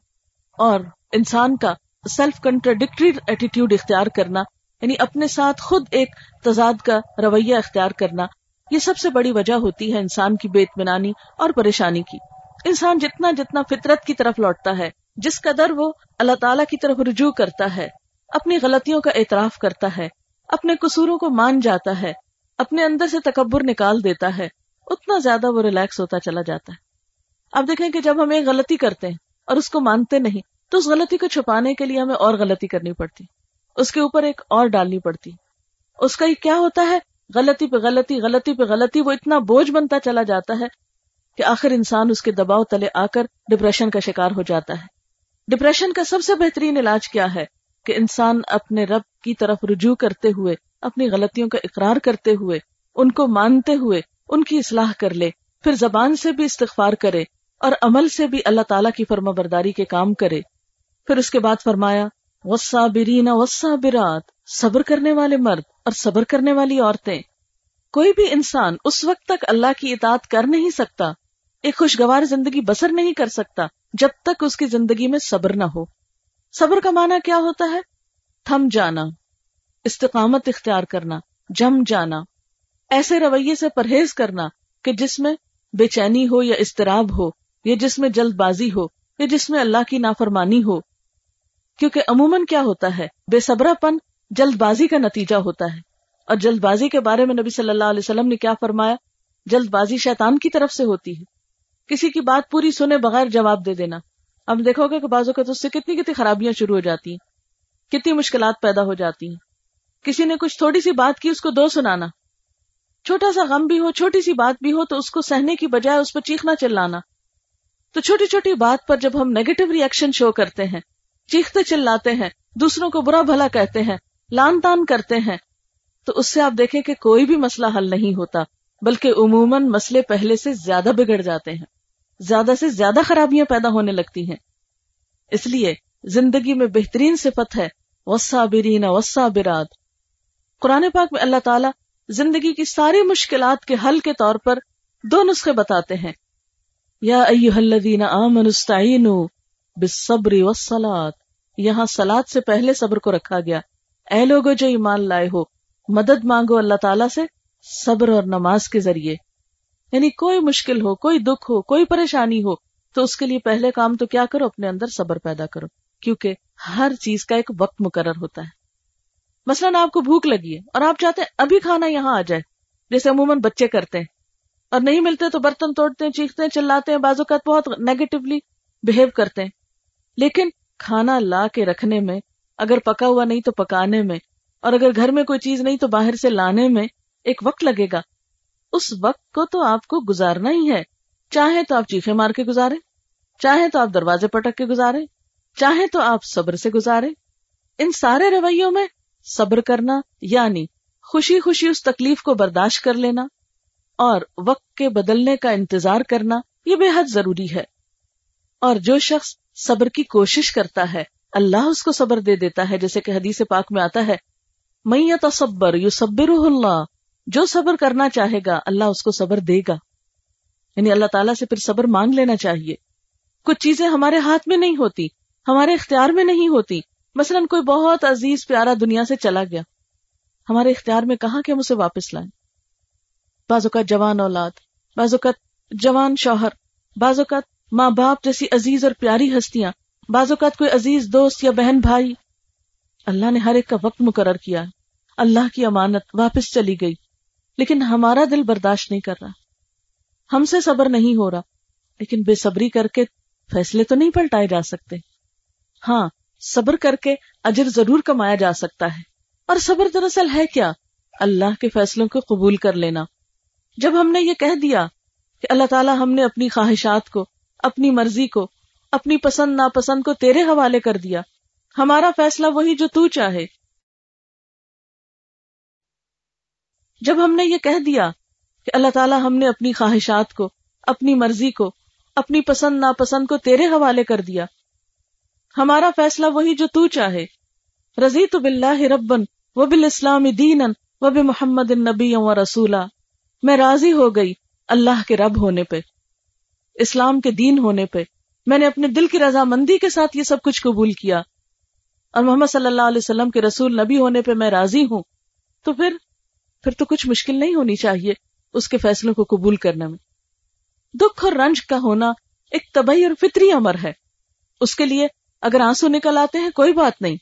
اور انسان کا سیلف کنٹراڈکٹری ایٹیٹیوڈ اختیار کرنا یعنی اپنے ساتھ خود ایک تضاد کا رویہ اختیار کرنا، یہ سب سے بڑی وجہ ہوتی ہے انسان کی بے اطمینانی اور پریشانی کی۔ انسان جتنا جتنا فطرت کی طرف لوٹتا ہے، جس قدر وہ اللہ تعالیٰ کی طرف رجوع کرتا ہے، اپنی غلطیوں کا اعتراف کرتا ہے، اپنے قصوروں کو مان جاتا ہے اپنے اندر سے تکبر نکال دیتا ہے، اتنا زیادہ وہ ریلیکس ہوتا چلا جاتا ہے۔ اب دیکھیں کہ جب ہم ایک غلطی کرتے ہیں اور اس کو مانتے نہیں، تو اس غلطی کو چھپانے کے لیے ہمیں اور غلطی کرنی پڑتی۔ اس کے اوپر ایک اور ڈالنی پڑتی۔ اس کا یہ کیا ہوتا ہے؟ غلطی پہ غلطی غلطی پہ غلطی، وہ اتنا بوجھ بنتا چلا جاتا ہے کہ آخر انسان اس کے دباؤ تلے آ کر ڈپریشن کا شکار ہو جاتا ہے۔ ڈپریشن کا سب سے بہترین علاج کیا ہے؟ کہ انسان اپنے رب کی طرف رجوع کرتے ہوئے اپنی غلطیوں کا اقرار کرتے ہوئے، ان کو مانتے ہوئے ان کی اصلاح کر لے، پھر زبان سے بھی استغفار کرے اور عمل سے بھی اللہ تعالیٰ کی فرما برداری کے کام کرے۔ پھر اس کے بعد فرمایا غصہ برینا غصہ برات صبر کرنے والے مرد اور صبر کرنے والی عورتیں۔ کوئی بھی انسان اس وقت تک اللہ کی اطاعت کر نہیں سکتا، ایک خوشگوار زندگی بسر نہیں کر سکتا جب تک اس کی زندگی میں صبر نہ ہو۔ صبر کا معنی کیا ہوتا ہے؟ تھم جانا۔ استقامت اختیار کرنا، جم جانا، ایسے رویے سے پرہیز کرنا کہ جس میں بے چینی ہو یا استراب ہو، یا جس میں جلد بازی ہو، یا جس میں اللہ کی نافرمانی ہو۔ کیونکہ عموماً کیا ہوتا ہے؟ بے صبرا پن جلد بازی کا نتیجہ ہوتا ہے۔ اور جلد بازی کے بارے میں نبی صلی اللہ علیہ وسلم نے کیا فرمایا؟ جلد بازی شیطان کی طرف سے ہوتی ہے۔ کسی کی بات پوری سنے بغیر جواب دے دینا۔ اب دیکھو گے کہ بازو کا تو اس سے کتنی کتنی خرابیاں شروع ہو جاتی ہیں، کتنی مشکلات پیدا ہو جاتی ہیں۔ کسی نے کچھ تھوڑی سی بات کی اس کو دو سنانا۔ چھوٹا سا غم بھی ہو، چھوٹی سی بات بھی ہو، تو اس کو سہنے کی بجائے اس پر چیخنا چلانا۔ تو چھوٹی چھوٹی بات پر جب ہم نیگیٹو ریئیکشن شو کرتے ہیں، چیختے چلاتے ہیں، دوسروں کو برا بھلا کہتے ہیں لان تان کرتے ہیں، تو اس سے آپ دیکھیں کہ کوئی بھی مسئلہ حل نہیں ہوتا، بلکہ عموماً مسئلے پہلے سے زیادہ بگڑ جاتے ہیں، زیادہ سے زیادہ خرابیاں پیدا ہونے لگتی ہیں۔ اس لیے زندگی میں بہترین صفت ہے وسا برین وسا براد قرآن پاک میں اللہ تعالیٰ زندگی کی ساری مشکلات کے حل کے طور پر دو نسخے بتاتے ہیں۔ یا الذین آمنوا استعینوا بالصبر والصلاة۔ یہاں سلاد سے پہلے صبر کو رکھا گیا۔ اے لوگو جو ایمان لائے ہو، مدد مانگو اللہ تعالیٰ سے صبر اور نماز کے ذریعے۔ یعنی کوئی مشکل ہو، کوئی دکھ ہو، کوئی پریشانی ہو، تو اس کے لیے پہلے کام تو کیا کرو، اپنے اندر صبر پیدا کرو۔ کیونکہ ہر چیز کا ایک وقت مقرر ہوتا ہے۔ مثلاً آپ کو بھوک لگی ہے اور آپ چاہتے ہیں ابھی کھانا یہاں آ جائے، جیسے عموماً بچے کرتے ہیں، اور نہیں ملتے تو برتن توڑتے ہیں، چیختے ہیں، چلاتے ہیں بازو کا بہت نیگیٹولی بہیو کرتے ہیں۔ لیکن کھانا لا کے رکھنے میں، اگر پکا ہوا نہیں تو پکانے میں، اور اگر گھر میں کوئی چیز نہیں تو باہر سے لانے میں ایک وقت لگے گا۔ اس وقت کو تو آپ کو گزارنا ہی ہے۔ چاہے تو آپ چیخے مار کے گزارے چاہے تو آپ دروازے پٹک کے گزارے چاہے تو آپ صبر سے گزارے ان سارے رویوں میں صبر کرنا یعنی خوشی خوشی اس تکلیف کو برداشت کر لینا اور وقت کے بدلنے کا انتظار کرنا، یہ بے حد ضروری ہے۔ اور جو شخص صبر کی کوشش کرتا ہے، اللہ اس کو صبر دے دیتا ہے، جیسے کہ حدیث پاک میں آتا ہے میں تصبر یو صبر اللہ، جو صبر کرنا چاہے گا، اللہ اس کو صبر دے گا۔ یعنی اللہ تعالیٰ سے پھر صبر مانگ لینا چاہیے۔ کچھ چیزیں ہمارے ہاتھ میں نہیں ہوتی، ہمارے اختیار میں نہیں ہوتی مثلا کوئی بہت عزیز پیارا دنیا سے چلا گیا۔ ہمارے اختیار میں کہاں کہ ہم اسے واپس لائیں؟ بعض اوقات جوان اولاد، بعض اوقات جوان شوہر، بعض اوقات ماں باپ جیسی عزیز اور پیاری ہستیاں، بعض اوقات کوئی عزیز دوست یا بہن بھائی۔ اللہ نے ہر ایک کا وقت مقرر کیا اللہ کی امانت واپس چلی گئی۔ لیکن ہمارا دل برداشت نہیں کر رہا۔ ہم سے صبر نہیں ہو رہا۔ لیکن بے صبری کر کے فیصلے تو نہیں پلٹائے جا سکتے۔ ہاں صبر کر کے اجر ضرور کمایا جا سکتا ہے۔ اور صبر دراصل ہے کیا؟ اللہ کے فیصلوں کو قبول کر لینا۔ جب ہم نے یہ کہہ دیا کہ اللہ تعالیٰ ہم نے اپنی خواہشات کو، اپنی مرضی کو، اپنی پسند ناپسند کو تیرے حوالے کر دیا، ہمارا فیصلہ وہی جو تو چاہے۔ جب ہم نے یہ کہہ دیا کہ اللہ تعالیٰ ہم نے اپنی خواہشات کو، اپنی مرضی کو، اپنی پسند ناپسند کو تیرے حوالے کر دیا ہمارا فیصلہ وہی جو تو چاہے۔ رضی تو بلّہ ربن و بال اسلام دین و بے محمد نبی و رسولہ میں راضی ہو گئی اللہ کے رب ہونے پہ۔ اسلام کے دین ہونے پہ۔ میں نے اپنے دل کی رضامندی کے ساتھ یہ سب کچھ قبول کیا۔ اور محمد صلی اللہ علیہ وسلم کے رسول نبی ہونے پہ میں راضی ہوں۔ تو پھر پھر تو کچھ مشکل نہیں ہونی چاہیے اس کے فیصلوں کو قبول کرنے میں۔ دکھ اور رنج کا ہونا ایک طبی اور فطری امر ہے۔ اس کے لیے اگر آنسو نکل آتے ہیں، کوئی بات نہیں۔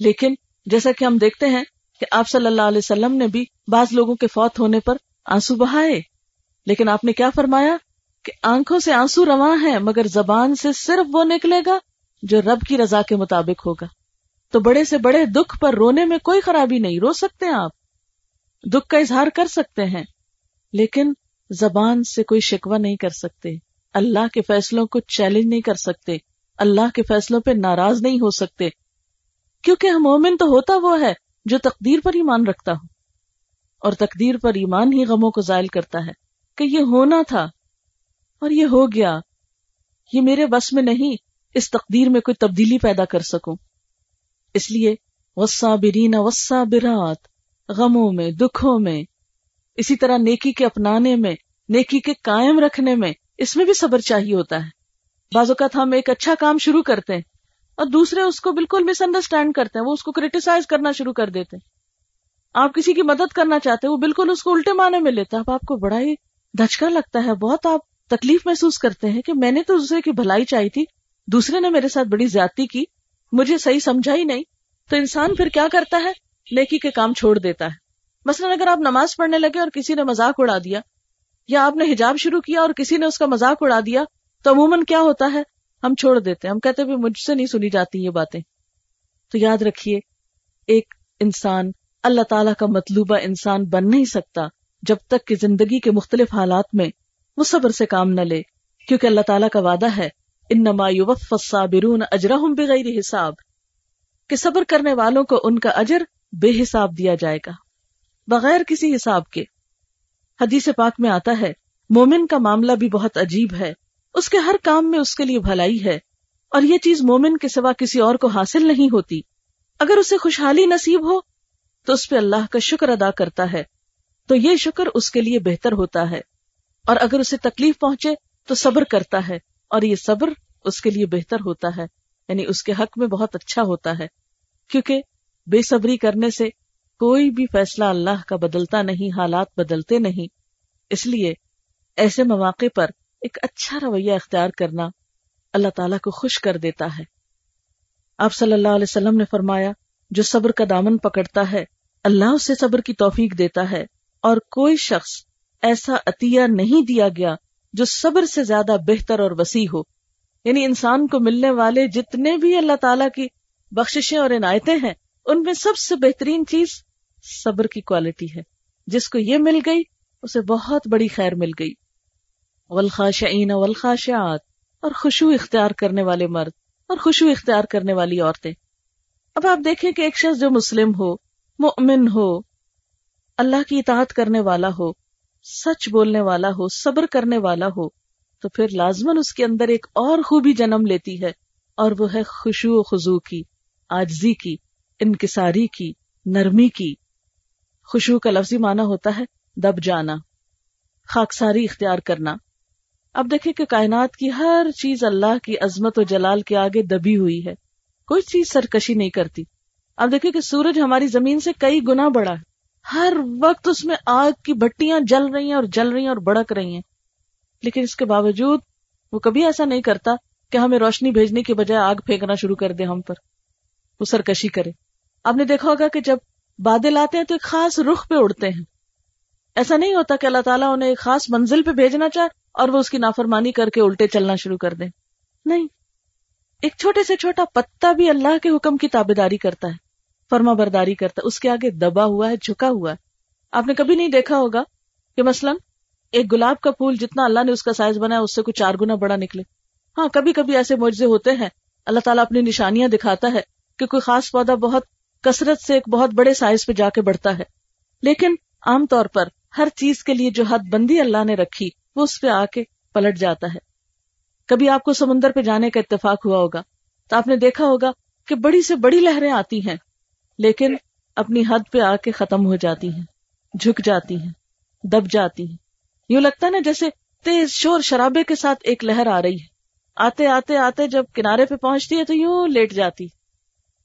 لیکن جیسا کہ ہم دیکھتے ہیں کہ آپ صلی اللہ علیہ وسلم نے بھی بعض لوگوں کے فوت ہونے پر آنسو بہائے۔ لیکن آپ نے کیا فرمایا؟ کہ آنکھوں سے آنسو رواں ہے مگر زبان سے صرف وہ نکلے گا جو رب کی رضا کے مطابق ہوگا۔ تو بڑے سے بڑے دکھ پر رونے میں کوئی خرابی نہیں، رو سکتے ہیں آپ۔ دکھ کا اظہار کر سکتے ہیں، لیکن زبان سے کوئی شکوہ نہیں کر سکتے۔ اللہ کے فیصلوں کو چیلنج نہیں کر سکتے۔ اللہ کے فیصلوں پہ ناراض نہیں ہو سکتے۔ کیونکہ ہم مومن تو ہوتا وہ ہے جو تقدیر پر ایمان رکھتا ہوں اور تقدیر پر ایمان ہی غموں کو زائل کرتا ہے کہ یہ ہونا تھا اور یہ ہو گیا۔ یہ میرے بس میں نہیں، اس تقدیر میں کوئی تبدیلی پیدا کر سکوں۔ اس لیے وسا برین وسا برات غموں میں، دکھوں میں، اسی طرح نیکی کے اپنانے میں، نیکی کے قائم رکھنے میں، اس میں بھی صبر چاہیے ہوتا ہے۔ بعض اوقات ہم ایک اچھا کام شروع کرتے ہیں اور دوسرے اس کو بالکل مس انڈرسٹینڈ کرتے ہیں، وہ اس کو کریٹیسائز کرنا شروع کر دیتے ہیں۔ آپ کسی کی مدد کرنا چاہتے ہیں، وہ بالکل اس کو الٹے معنی میں لیتا ہے۔ اب آپ کو بڑا ہی دھچکا لگتا ہے، بہت آپ تکلیف محسوس کرتے ہیں کہ میں نے تو دوسرے کی بھلائی چاہی تھی، دوسرے نے میرے ساتھ بڑی زیادتی کی، مجھے صحیح سمجھا ہی نہیں۔ تو انسان پھر کیا کرتا ہے؟ نیکی کے کام چھوڑ دیتا ہے۔ مثلا اگر آپ نماز پڑھنے لگے اور کسی نے مذاق اڑا دیا، یا آپ نے حجاب شروع کیا اور کسی نے اس کا مذاق اڑا دیا تو عموماً کیا ہوتا ہے؟ ہم چھوڑ دیتے ہیں۔ ہم کہتے ہیں مجھ سے نہیں سنی جاتی یہ باتیں۔ تو یاد رکھیے، ایک انسان اللہ تعالیٰ کا مطلوبہ انسان بن نہیں سکتا جب تک کہ زندگی کے مختلف حالات میں وہ صبر سے کام نہ لے۔ کیونکہ اللہ تعالیٰ کا وعدہ ہے ان نما الصابرون اجرہم بغیر حساب۔ کہ صبر کرنے والوں کو ان کا اجر بے حساب دیا جائے گا۔ بغیر کسی حساب کے۔ حدیث پاک میں آتا ہے، مومن کا معاملہ بھی بہت عجیب ہے۔ اس کے ہر کام میں اس کے لیے بھلائی ہے اور یہ چیز مومن کے سوا کسی اور کو حاصل نہیں ہوتی۔ اگر اسے خوشحالی نصیب ہو، تو اس پہ اللہ کا شکر ادا کرتا ہے۔ تو یہ شکر اس کے لیے بہتر ہوتا ہے۔ اور اگر اسے تکلیف پہنچے، تو صبر کرتا ہے۔ اور یہ صبر اس کے لیے بہتر ہوتا ہے۔ یعنی اس کے حق میں بہت اچھا ہوتا ہے۔ کیونکہ بے صبری کرنے سے کوئی بھی فیصلہ اللہ کا بدلتا نہیں، حالات بدلتے نہیں۔ اس لیے ایسے مواقع پر ایک اچھا رویہ اختیار کرنا اللہ تعالیٰ کو خوش کر دیتا ہے۔ آپ صلی اللہ علیہ وسلم نے فرمایا، جو صبر کا دامن پکڑتا ہے، اللہ اسے صبر کی توفیق دیتا ہے۔ اور کوئی شخص ایسا عطیہ نہیں دیا گیا جو صبر سے زیادہ بہتر اور وسیع ہو۔ یعنی انسان کو ملنے والے جتنے بھی اللہ تعالیٰ کی بخششیں اور عنایتیں ہیں، ان میں سب سے بہترین چیز صبر کی کوالٹی ہے۔ جس کو یہ مل گئی، اسے بہت بڑی خیر مل گئی۔ ولخاشعین والخاشعات، اور خوشو اختیار کرنے والے مرد، اور خوشو اختیار کرنے والی عورتیں۔ اب آپ دیکھیں کہ ایک شخص جو مسلم ہو، مؤمن ہو، اللہ کی اطاعت کرنے والا ہو، سچ بولنے والا ہو، صبر کرنے والا ہو، تو پھر لازمن اس کے اندر ایک اور خوبی جنم لیتی ہے، اور وہ ہے خوشو و خزو کی آجزی کی، انکساری کی، نرمی کی۔ خوشبو کا لفظی معنی ہوتا ہے دب جانا، خاکساری اختیار کرنا۔ اب دیکھیں کہ کائنات کی ہر چیز اللہ کی عظمت و جلال کے آگے دبی ہوئی ہے۔ کوئی چیز سرکشی نہیں کرتی۔ اب دیکھیں کہ سورج ہماری زمین سے کئی گنا بڑا ہے۔ ہر وقت اس میں آگ کی بٹیاں جل رہی ہیں اور جل رہی ہیں اور بڑک رہی ہیں۔ لیکن اس کے باوجود وہ کبھی ایسا نہیں کرتا کہ ہمیں روشنی بھیجنے کے بجائے آگ پھینکنا شروع کر دے ہم پر۔ وہ سرکشی کرے۔ آپ نے دیکھا ہوگا کہ جب بادل آتے ہیں تو ایک خاص رخ پہ اڑتے ہیں۔ ایسا نہیں ہوتا کہ اللہ تعالیٰ انہیں ایک خاص منزل پہ بھیجنا چاہے۔ اور وہ اس کی نافرمانی کر کے الٹے چلنا شروع کر دیں۔ نہیں، ایک چھوٹے سے چھوٹا پتا بھی اللہ کے حکم کی تابے داری کرتا ہے، فرما برداری کرتا ہے، اس کے آگے دبا ہوا ہے، جھکا ہوا ہے۔ آپ نے کبھی نہیں دیکھا ہوگا کہ مثلاً ایک گلاب کا پھول جتنا اللہ نے اس کا سائز بنایا، اس سے کچھ چار گنا بڑا نکلے۔ ہاں کبھی کبھی ایسے معجزے ہوتے ہیں، اللہ تعالیٰ اپنی نشانیاں دکھاتا ہے کہ کوئی خاص پودا بہت کثرت سے ایک بہت بڑے سائز پہ جا کے بڑھتا ہے۔ لیکن عام طور پر ہر چیز کے لیے جو حد بندی اللہ نے رکھی وہ اس پہ آ کے پلٹ جاتا ہے۔ کبھی آپ کو سمندر پہ جانے کا اتفاق ہوا ہوگا تو آپ نے دیکھا ہوگا کہ بڑی سے بڑی لہریں آتی ہیں، لیکن اپنی حد پہ آ کے ختم ہو جاتی ہیں، جھک جاتی ہیں، دب جاتی ہیں۔ یوں لگتا ہے نا جیسے تیز شور شرابے کے ساتھ ایک لہر آ رہی ہے۔ آتے آتے آتے جب کنارے پہ پہنچتی ہے تو یوں لیٹ جاتی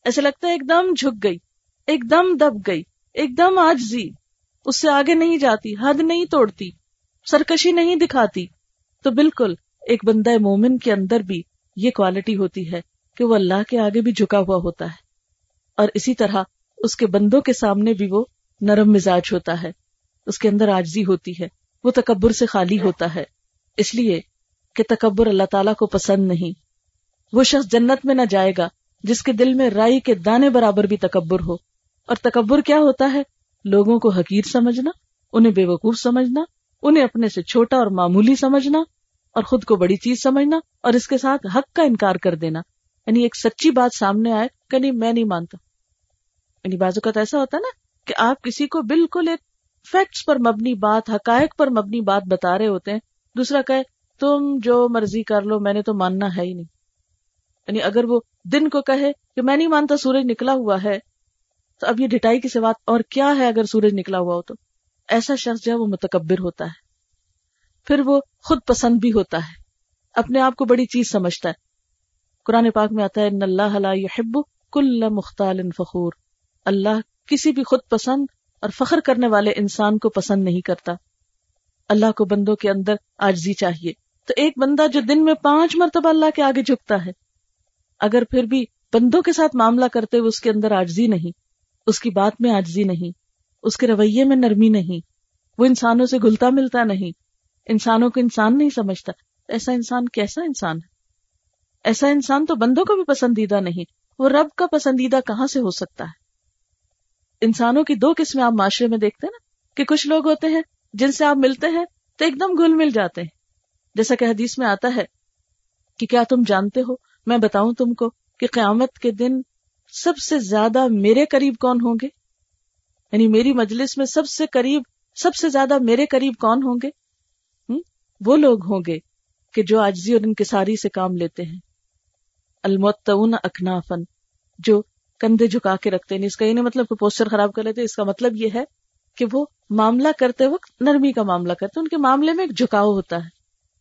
ایسے لگتا ہے ایک دم جھک گئی، ایک دم دب گئی، ایک دم آج اس سے آگے نہیں جاتی، حد نہیں توڑتی۔ سرکشی نہیں دکھاتی۔ تو بالکل ایک بندہ مومن کے اندر بھی یہ کوالٹی ہوتی ہے کہ وہ اللہ کے آگے بھی جھکا ہوا ہوتا ہے۔ اور اسی طرح اس کے بندوں کے سامنے بھی وہ نرم مزاج ہوتا ہے۔ اس کے اندر آجزی ہوتی ہے۔ وہ تکبر سے خالی ہوتا ہے۔ اس لیے کہ تکبر اللہ تعالیٰ کو پسند نہیں۔ وہ شخص جنت میں نہ جائے گا جس کے دل میں رائی کے دانے برابر بھی تکبر ہو۔ اور تکبر کیا ہوتا ہے؟ لوگوں کو حقیر سمجھنا، انہیں بے وقوف سمجھنا انہیں اپنے سے چھوٹا اور معمولی سمجھنا اور خود کو بڑی چیز سمجھنا اور اس کے ساتھ حق کا انکار کر دینا۔ یعنی ایک سچی بات سامنے آئے کہ نہیں، میں نہیں مانتا۔ یعنی بازو کا تو ایسا ہوتا ہے نا کہ آپ کسی کو بالکل ایک فیکٹس پر مبنی بات، حقائق پر مبنی بات بتا رہے ہوتے ہیں، دوسرا کہ تم جو مرضی کر لو، میں نے تو ماننا ہے ہی نہیں۔ یعنی اگر وہ دن کو کہے کہ میں نہیں مانتا، سورج نکلا ہوا ہے، تو اب یہ ڈٹائی کی بات اور کیا ہے اگر سورج نکلا ہوا ہو تو؟ ایسا شخص جو ہے وہ متکبر ہوتا ہے۔ پھر وہ خود پسند بھی ہوتا ہے۔ اپنے آپ کو بڑی چیز سمجھتا ہے۔ قرآن پاک میں آتا ہے، ان اللہ يحب کل مختال فخور۔ اللہ کسی بھی خود پسند اور فخر کرنے والے انسان کو پسند نہیں کرتا۔ اللہ کو بندوں کے اندر آجزی چاہیے۔ تو ایک بندہ جو دن میں پانچ مرتبہ اللہ کے آگے جھکتا ہے، اگر پھر بھی بندوں کے ساتھ معاملہ کرتے ہوئے اس کے اندر آجزی نہیں، اس کی بات میں آجزی نہیں اس کے رویے میں نرمی نہیں۔ وہ انسانوں سے گلتا ملتا نہیں۔ انسانوں کو انسان نہیں سمجھتا۔ ایسا انسان کیسا انسان ہے؟ ایسا انسان تو بندوں کو بھی پسندیدہ نہیں۔ وہ رب کا پسندیدہ کہاں سے ہو سکتا ہے؟ انسانوں کی دو قسمیں آپ معاشرے میں دیکھتے ہیں نا، کہ کچھ لوگ ہوتے ہیں جن سے آپ ملتے ہیں تو ایک دم گل مل جاتے ہیں۔ جیسا کہ حدیث میں آتا ہے کہ کیا تم جانتے ہو؟ میں بتاؤں تم کو کہ قیامت کے دن سب سے زیادہ میرے قریب کون ہوں گے؟ یعنی میری مجلس میں سب سے قریب، سب سے زیادہ میرے قریب کون ہوں گے؟ وہ لوگ ہوں گے کہ جو آجزی اور انکساری سے کام لیتے ہیں۔ المتون اکنافن جو کندھے جھکا کے رکھتے ہیں۔ اس کا یہ نہیں مطلب کہ پوسٹر خراب کر لیتے، اس کا مطلب یہ ہے کہ وہ معاملہ کرتے وقت نرمی کا معاملہ کرتے۔ ان کے معاملے میں ایک جھکاؤ ہوتا ہے۔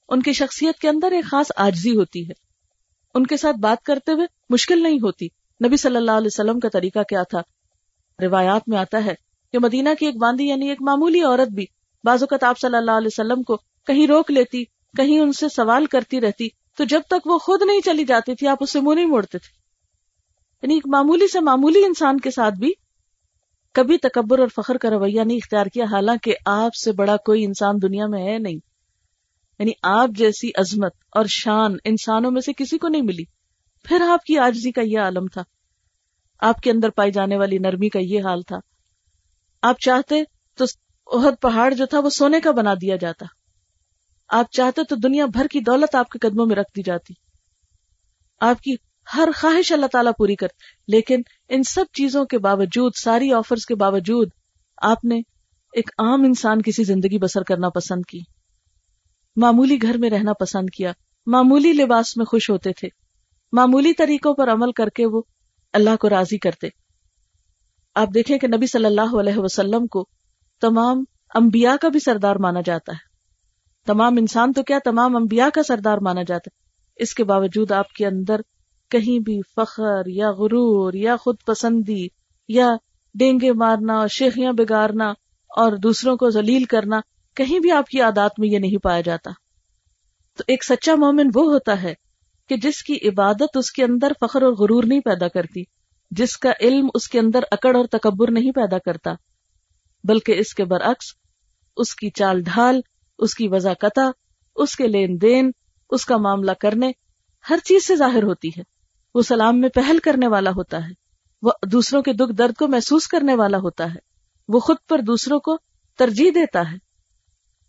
ان کی شخصیت کے اندر ایک خاص آجزی ہوتی ہے۔ ان کے ساتھ بات کرتے ہوئے مشکل نہیں ہوتی۔ نبی صلی اللہ علیہ وسلم کا طریقہ کیا تھا؟ روایات میں آتا ہے کہ مدینہ کی ایک باندھی یعنی ایک معمولی عورت بھی بعض اوقات آپ صلی اللہ علیہ وسلم کو کہیں روک لیتی، کہیں ان سے سوال کرتی رہتی، تو جب تک وہ خود نہیں چلی جاتی تھی، آپ اس سے منہ نہیں موڑتے تھے۔ یعنی ایک معمولی سے معمولی انسان کے ساتھ بھی کبھی تکبر اور فخر کا رویہ نہیں اختیار کیا، حالانکہ آپ سے بڑا کوئی انسان دنیا میں ہے نہیں۔ یعنی آپ جیسی عظمت اور شان انسانوں میں سے کسی کو نہیں ملی۔ پھر آپ کی آجزی کا یہ عالم تھا۔ آپ کے اندر پائی جانے والی نرمی کا یہ حال تھا۔ آپ چاہتے تو عہد پہاڑ جو تھا وہ سونے کا بنا دیا جاتا۔ آپ چاہتے تو دنیا بھر کی دولت آپ کے قدموں میں رکھ دی جاتی۔ آپ کی ہر خواہش اللہ تعالیٰ پوری کرتے لیکن ان سب چیزوں کے باوجود، ساری آفرز کے باوجود آپ نے ایک عام انسان کسی زندگی بسر کرنا پسند کی۔ معمولی گھر میں رہنا پسند کیا۔ معمولی لباس میں خوش ہوتے تھے۔ معمولی طریقوں پر عمل کر کے وہ اللہ کو راضی کرتے۔ آپ دیکھیں کہ نبی صلی اللہ علیہ وسلم کو تمام انبیاء کا بھی سردار مانا جاتا ہے۔ تمام انسان تو کیا تمام انبیاء کا سردار مانا جاتا ہے؟ اس کے باوجود آپ کے اندر کہیں بھی فخر یا غرور یا خود پسندی یا ڈینگے مارنا، شیخیاں بگارنا اور دوسروں کو ذلیل کرنا، کہیں بھی آپ کی عادات میں یہ نہیں پایا جاتا۔ تو ایک سچا مومن وہ ہوتا ہے کہ جس کی عبادت اس کے اندر فخر اور غرور نہیں پیدا کرتی، جس کا علم اس کے اندر اکڑ اور تکبر نہیں پیدا کرتا، بلکہ اس کے برعکس، اس کی چال ڈھال، اس کی وضاقت اس کے لین دین، اس کا معاملہ کرنے، ہر چیز سے ظاہر ہوتی ہے۔ وہ سلام میں پہل کرنے والا ہوتا ہے۔ وہ دوسروں کے دکھ درد کو محسوس کرنے والا ہوتا ہے۔ وہ خود پر دوسروں کو ترجیح دیتا ہے۔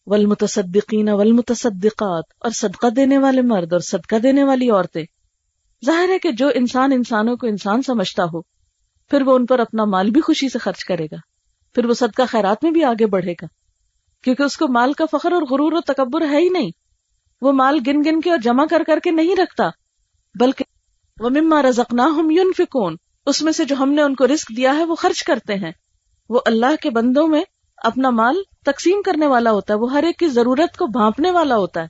والمتصدقین والمتصدقات، اور صدقہ دینے والے مرد اور صدقہ دینے والی عورتیں۔ ظاہر ہے کہ جو انسان انسانوں کو انسان سمجھتا ہو، پھر وہ ان پر اپنا مال بھی خوشی سے خرچ کرے گا، پھر وہ صدقہ خیرات میں بھی آگے بڑھے گا۔ کیونکہ اس کو مال کا فخر اور غرور و تکبر ہے ہی نہیں۔ وہ مال گن گن کے اور جمع کر کر کے نہیں رکھتا، بلکہ وہ مما رزکنا ہم یون فکون اس میں سے جو ہم نے ان کو رسک دیا ہے وہ خرچ کرتے ہیں۔ وہ اللہ کے بندوں میں اپنا مال تقسیم کرنے والا ہوتا ہے، وہ ہر ایک کی ضرورت کو بھانپنے والا ہوتا ہے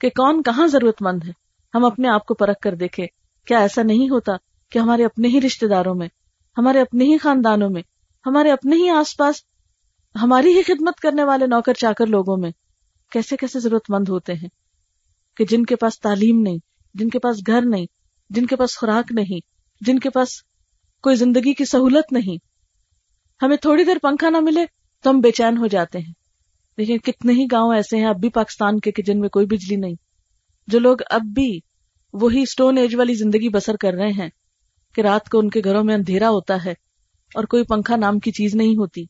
کہ کون کہاں ضرورت مند ہے۔ ہم اپنے آپ کو پرکھ کر دیکھیں، کیا ایسا نہیں ہوتا کہ ہمارے اپنے ہی رشتے داروں میں، ہمارے اپنے ہی خاندانوں میں، ہمارے اپنے ہی آس پاس، ہماری ہی خدمت کرنے والے نوکر چاکر لوگوں میں کیسے کیسے ضرورت مند ہوتے ہیں؟ کہ جن کے پاس تعلیم نہیں، جن کے پاس گھر نہیں، جن کے پاس خوراک نہیں، جن کے پاس کوئی زندگی کی سہولت نہیں۔ ہمیں تھوڑی دیر پنکھا نہ ملے تو ہم بے چین ہو جاتے ہیں۔ دیکھیں کتنے ہی گاؤں ایسے ہیں اب بھی پاکستان کے کہ جن میں کوئی بجلی نہیں۔ جو لوگ اب بھی وہی اسٹون ایج والی زندگی بسر کر رہے ہیں کہ رات کو ان کے گھروں میں اندھیرا ہوتا ہے اور کوئی پنکھا نام کی چیز نہیں ہوتی۔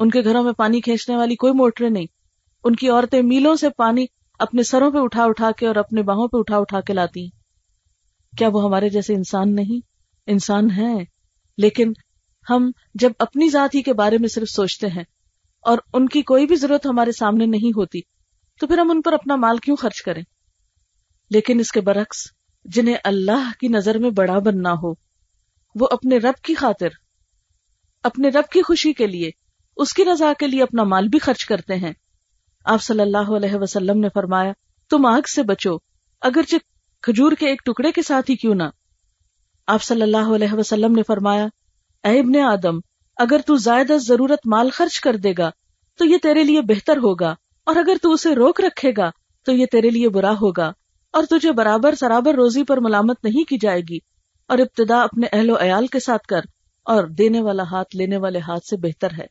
ان کے گھروں میں پانی کھینچنے والی کوئی موٹریں نہیں۔ ان کی عورتیں میلوں سے پانی اپنے سروں پہ اٹھا اٹھا کے اور اپنے باہوں پہ اٹھا اٹھا کے لاتی۔ کیا وہ ہمارے جیسے انسان نہیں؟ انسان ہے لیکن ہم جب اپنی ذات ہی کے بارے میں صرف سوچتے ہیں اور ان کی کوئی بھی ضرورت ہمارے سامنے نہیں ہوتی، تو پھر ہم ان پر اپنا مال کیوں خرچ کریں؟ لیکن اس کے برعکس، جنہیں اللہ کی نظر میں بڑا بننا ہو، وہ اپنے رب کی خاطر، اپنے رب کی خوشی کے لیے، اس کی رضا کے لیے اپنا مال بھی خرچ کرتے ہیں۔ آپ صلی اللہ علیہ وسلم نے فرمایا، تم آگ سے بچو، اگرچہ کھجور کے ایک ٹکڑے کے ساتھ ہی کیوں نہ۔ آپ صلی اللہ علیہ وسلم نے فرمایا اے ابن آدم، اگر تو زائد ضرورت مال خرچ کر دے گا، تو یہ تیرے لیے بہتر ہوگا، اور اگر تو اسے روک رکھے گا، تو یہ تیرے لیے برا ہوگا، اور تجھے برابر سرابر روزی پر ملامت نہیں کی جائے گی، اور ابتدا اپنے اہل و عیال کے ساتھ کر، اور دینے والا ہاتھ لینے والے ہاتھ سے بہتر ہے۔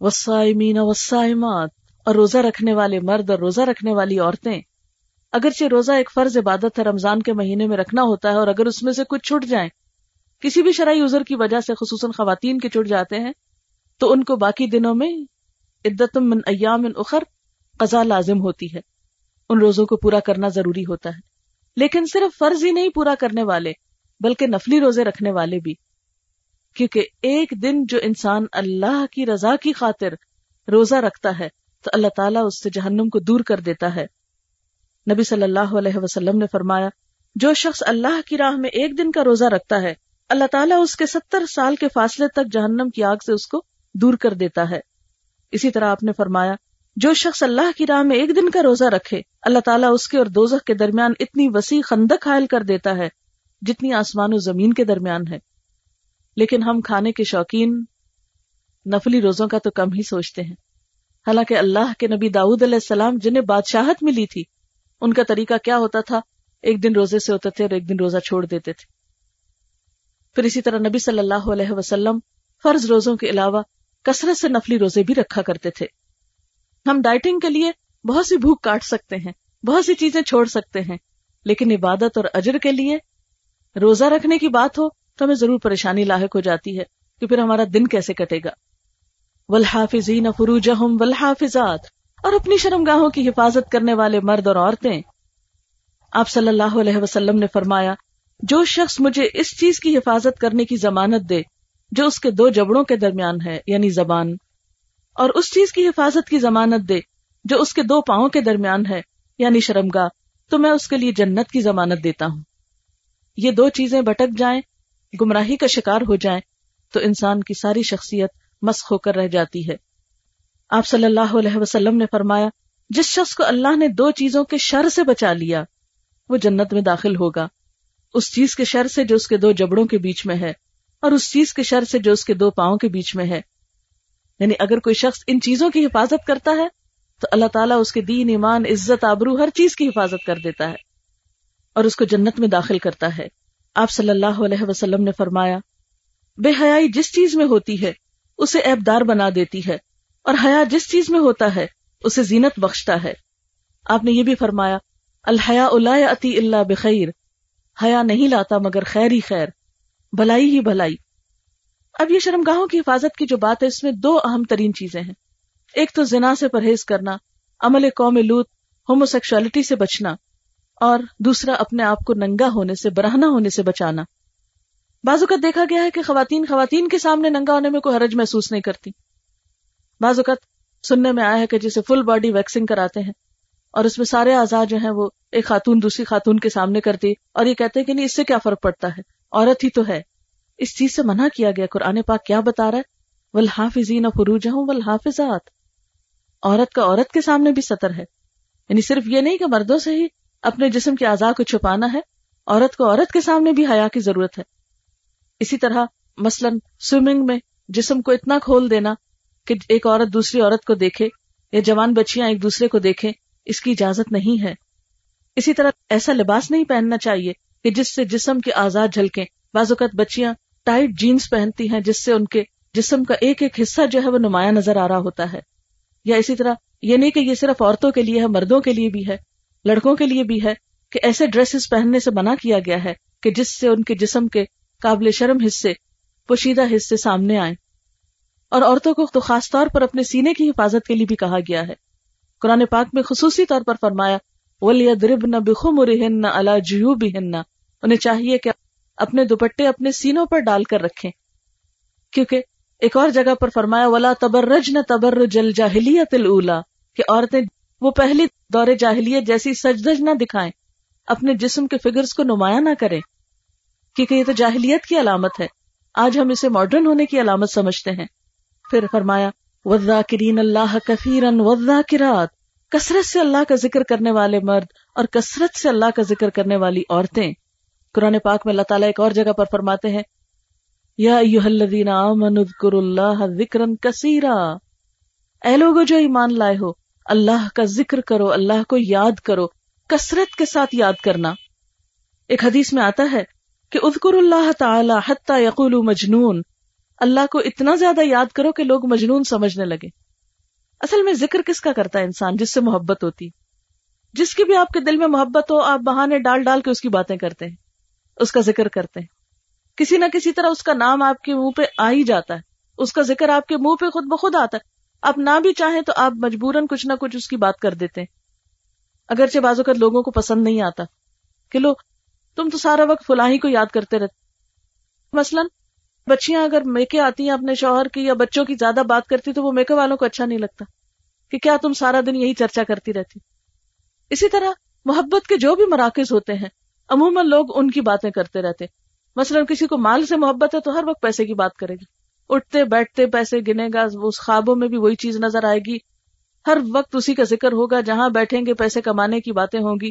وسائمین وسائمات اور روزہ رکھنے والے مرد اور روزہ رکھنے والی عورتیں، اگرچہ روزہ ایک فرض عبادت ہے، رمضان کے مہینے میں رکھنا ہوتا ہے، اور اگر اس میں سے کچھ چھٹ جائیں کسی بھی شرعی عذر کی وجہ سے خصوصاً خواتین کے چھٹ جاتے ہیں، تو ان کو باقی دنوں میں عدت من ایام اخر قضا لازم ہوتی ہے۔ ان روزوں کو پورا کرنا ضروری ہوتا ہے۔ لیکن صرف فرض ہی نہیں پورا کرنے والے، بلکہ نفلی روزے رکھنے والے بھی۔ کیونکہ ایک دن جو انسان اللہ کی رضا کی خاطر روزہ رکھتا ہے، تو اللہ تعالیٰ اس سے جہنم کو دور کر دیتا ہے۔ نبی صلی اللہ علیہ وسلم نے فرمایا، جو شخص اللہ کی راہ میں ایک دن کا روزہ رکھتا ہے اللہ تعالیٰ اس کے ستر سال کے فاصلے تک جہنم کی آگ سے اس کو دور کر دیتا ہے۔ اسی طرح آپ نے فرمایا، جو شخص اللہ کی راہ میں ایک دن کا روزہ رکھے، اللہ تعالیٰ اس کے اور دوزخ کے درمیان اتنی وسیع خندق حائل کر دیتا ہے، جتنی آسمان و زمین کے درمیان ہے۔ لیکن ہم کھانے کے شوقین، نفلی روزوں کا تو کم ہی سوچتے ہیں۔ حالانکہ اللہ کے نبی داؤد علیہ السلام جنہیں بادشاہت ملی تھی، ان کا طریقہ کیا ہوتا تھا؟ ایک دن روزے سے ہوتے تھے اور ایک دن روزہ چھوڑ دیتے تھے۔ پھر اسی طرح نبی صلی اللہ علیہ وسلم فرض روزوں کے علاوہ کثرت سے نفلی روزے بھی رکھا کرتے تھے۔ ہم ڈائٹنگ کے لیے بہت سی بھوک کاٹ سکتے ہیں، بہت سی چیزیں چھوڑ سکتے ہیں، لیکن عبادت اور اجر کے لیے روزہ رکھنے کی بات ہو تو ہمیں ضرور پریشانی لاحق ہو جاتی ہے کہ پھر ہمارا دن کیسے کٹے گا۔ ولحافظین فروجہم والحافظات۔ اور اپنی شرم گاہوں کی حفاظت کرنے والے مرد اور عورتیں۔ آپ صلی اللہ علیہ وسلم نے فرمایا جو شخص مجھے اس چیز کی حفاظت کرنے کی ضمانت دے، جو اس کے دو جبڑوں کے درمیان ہے یعنی زبان، اور اس چیز کی حفاظت کی ضمانت دے، جو اس کے دو پاؤں کے درمیان ہے یعنی شرمگاہ، تو میں اس کے لیے جنت کی ضمانت دیتا ہوں۔ یہ دو چیزیں بٹک جائیں، گمراہی کا شکار ہو جائیں، تو انسان کی ساری شخصیت مسخ ہو کر رہ جاتی ہے۔ آپ صلی اللہ علیہ وسلم نے فرمایا، جس شخص کو اللہ نے دو چیزوں کے شر سے بچا لیا، وہ جنت میں داخل ہوگا۔ اس چیز کے شر سے جو اس کے دو جبڑوں کے بیچ میں ہے اور اس چیز کے شر سے جو اس کے دو پاؤں کے بیچ میں ہے۔ یعنی اگر کوئی شخص ان چیزوں کی حفاظت کرتا ہے، تو اللہ تعالیٰ اس کے دین، ایمان، عزت، آبرو ہر چیز کی حفاظت کر دیتا ہے اور اس کو جنت میں داخل کرتا ہے۔ آپ صلی اللہ علیہ وسلم نے فرمایا، بے حیائی جس چیز میں ہوتی ہے، اسے ایبدار بنا دیتی ہے اور حیا جس چیز میں ہوتا ہے، اسے زینت بخشتا ہے۔ آپ نے یہ بھی فرمایا الحیا اللہ عطی اللہ بخیر حیا نہیں لاتا مگر خیر ہی خیر، بھلائی ہی بھلائی۔ اب یہ شرم گاہوں کی حفاظت کی جو بات ہے، اس میں دو اہم ترین چیزیں ہیں۔ ایک تو زنا سے پرہیز کرنا، عمل قوم لوت ہوموسیکشوالٹی سے بچنا، اور دوسرا اپنے آپ کو ننگا ہونے سے برہنا ہونے سے بچانا۔ بعض اوقات دیکھا گیا ہے کہ خواتین خواتین کے سامنے ننگا ہونے میں کوئی حرج محسوس نہیں کرتی۔ بعض اوقات سننے میں آیا ہے کہ جسے فل باڈی ویکسنگ کراتے ہیں۔ اور اس میں سارے آزاد جو ہیں وہ ایک خاتون دوسری خاتون کے سامنے کرتی اور یہ کہتے ہیں کہ نہیں، اس سے کیا فرق پڑتا ہے؟ عورت ہی تو ہے۔ اس چیز سے منع کیا گیا، قرآن پاک کیا بتا رہا ہے؟ ولحافظین فروج ہوں ولحافظات عورت کا عورت کے سامنے بھی سطر ہے۔ یعنی صرف یہ نہیں کہ مردوں سے ہی اپنے جسم کے اعضاء کو چھپانا ہے، عورت کو عورت کے سامنے بھی حیا کی ضرورت ہے۔ اسی طرح مثلا سوئمنگ میں جسم کو اتنا کھول دینا کہ ایک عورت دوسری عورت کو دیکھے یا جوان بچیاں ایک دوسرے کو دیکھیں اس کی اجازت نہیں ہے۔ اسی طرح ایسا لباس نہیں پہننا چاہیے کہ جس سے جسم کے آزاد جھلکیں۔ بعض اوقات بچیاں ٹائٹ جینس پہنتی ہیں جس سے ان کے جسم کا ایک ایک حصہ جو ہے وہ نمایاں نظر آ رہا ہوتا ہے۔ یا اسی طرح یہ نہیں کہ یہ صرف عورتوں کے لیے ہے، مردوں کے لیے بھی ہے، لڑکوں کے لیے بھی ہے کہ ایسے ڈریسز پہننے سے منع کیا گیا ہے کہ جس سے ان کے جسم کے قابل شرم حصے، پوشیدہ حصے سامنے آئیں۔ اور عورتوں کو تو خاص طور پر اپنے سینے کی حفاظت کے لیے بھی کہا گیا ہے۔ قرآن پاک میں خصوصی طور پر فرمایا ولی درب نہ بخم نہ اللہ جیو انہیں چاہیے کہ اپنے دوپٹے اپنے سینوں پر ڈال کر رکھیں۔ کیونکہ ایک اور جگہ پر فرمایا، ولا تبرج نہ تبر جل جاہلیت الا کہ عورتیں وہ پہلی دور جاہلیت جیسی سجدج نہ دکھائیں، اپنے جسم کے فگرز کو نمایاں نہ کریں۔ کیونکہ یہ تو جاہلیت کی علامت ہے۔ آج ہم اسے ماڈرن ہونے کی علامت سمجھتے ہیں۔ پھر فرمایا وزا کرین اللہ کثیرن وزا کرات کثرت سے اللہ کا ذکر کرنے والے مرد اور کثرت سے اللہ کا ذکر کرنے والی عورتیں۔ قرآن پاک میں اللہ تعالیٰ ایک اور جگہ پر فرماتے ہیں، یا اللہ ذکرن کثیرا۔ اے لوگو جو ایمان لائے ہو، اللہ کا ذکر کرو، اللہ کو یاد کرو، کثرت کے ساتھ یاد کرنا۔ ایک حدیث میں آتا ہے کہ اذکر اللہ تعالی حتی یقول مجنون۔ اللہ کو اتنا زیادہ یاد کرو کہ لوگ مجنون سمجھنے لگے۔ اصل میں ذکر کس کا کرتا ہے انسان جس سے محبت ہوتی؟ جس کی بھی آپ کے دل میں محبت ہو، آپ بہانے ڈال ڈال کے اس کی باتیں کرتے ہیں، اس کا ذکر کرتے ہیں۔ کسی نہ کسی طرح اس کا نام آپ کے منہ پہ آ ہی جاتا ہے۔ اس کا ذکر آپ کے منہ پہ خود بخود آتا ہے۔ آپ نہ بھی چاہیں تو آپ مجبوراً کچھ نہ کچھ اس کی بات کر دیتے ہیں۔ اگرچہ بازو کر لوگوں کو پسند نہیں آتا کہ لو تم تو سارا وقت فلاحی کو یاد کرتے رہتے۔ مثلاً بچیاں اگر میکے آتی ہیں اپنے شوہر کی یا بچوں کی زیادہ بات کرتی تو وہ میکے والوں کو اچھا نہیں لگتا کہ کیا تم سارا دن یہی چرچا کرتی رہتی۔ اسی طرح محبت کے جو بھی مراکز ہوتے ہیں، عموماً لوگ ان کی باتیں کرتے رہتے۔ مثلاً کسی کو مال سے محبت ہے تو ہر وقت پیسے کی بات کرے گی۔ اٹھتے، بیٹھتے، پیسے گنے گا، اس خوابوں میں بھی وہی چیز نظر آئے گی۔ ہر وقت اسی کا ذکر ہوگا، جہاں بیٹھیں گے پیسے کمانے کی باتیں ہوں گی۔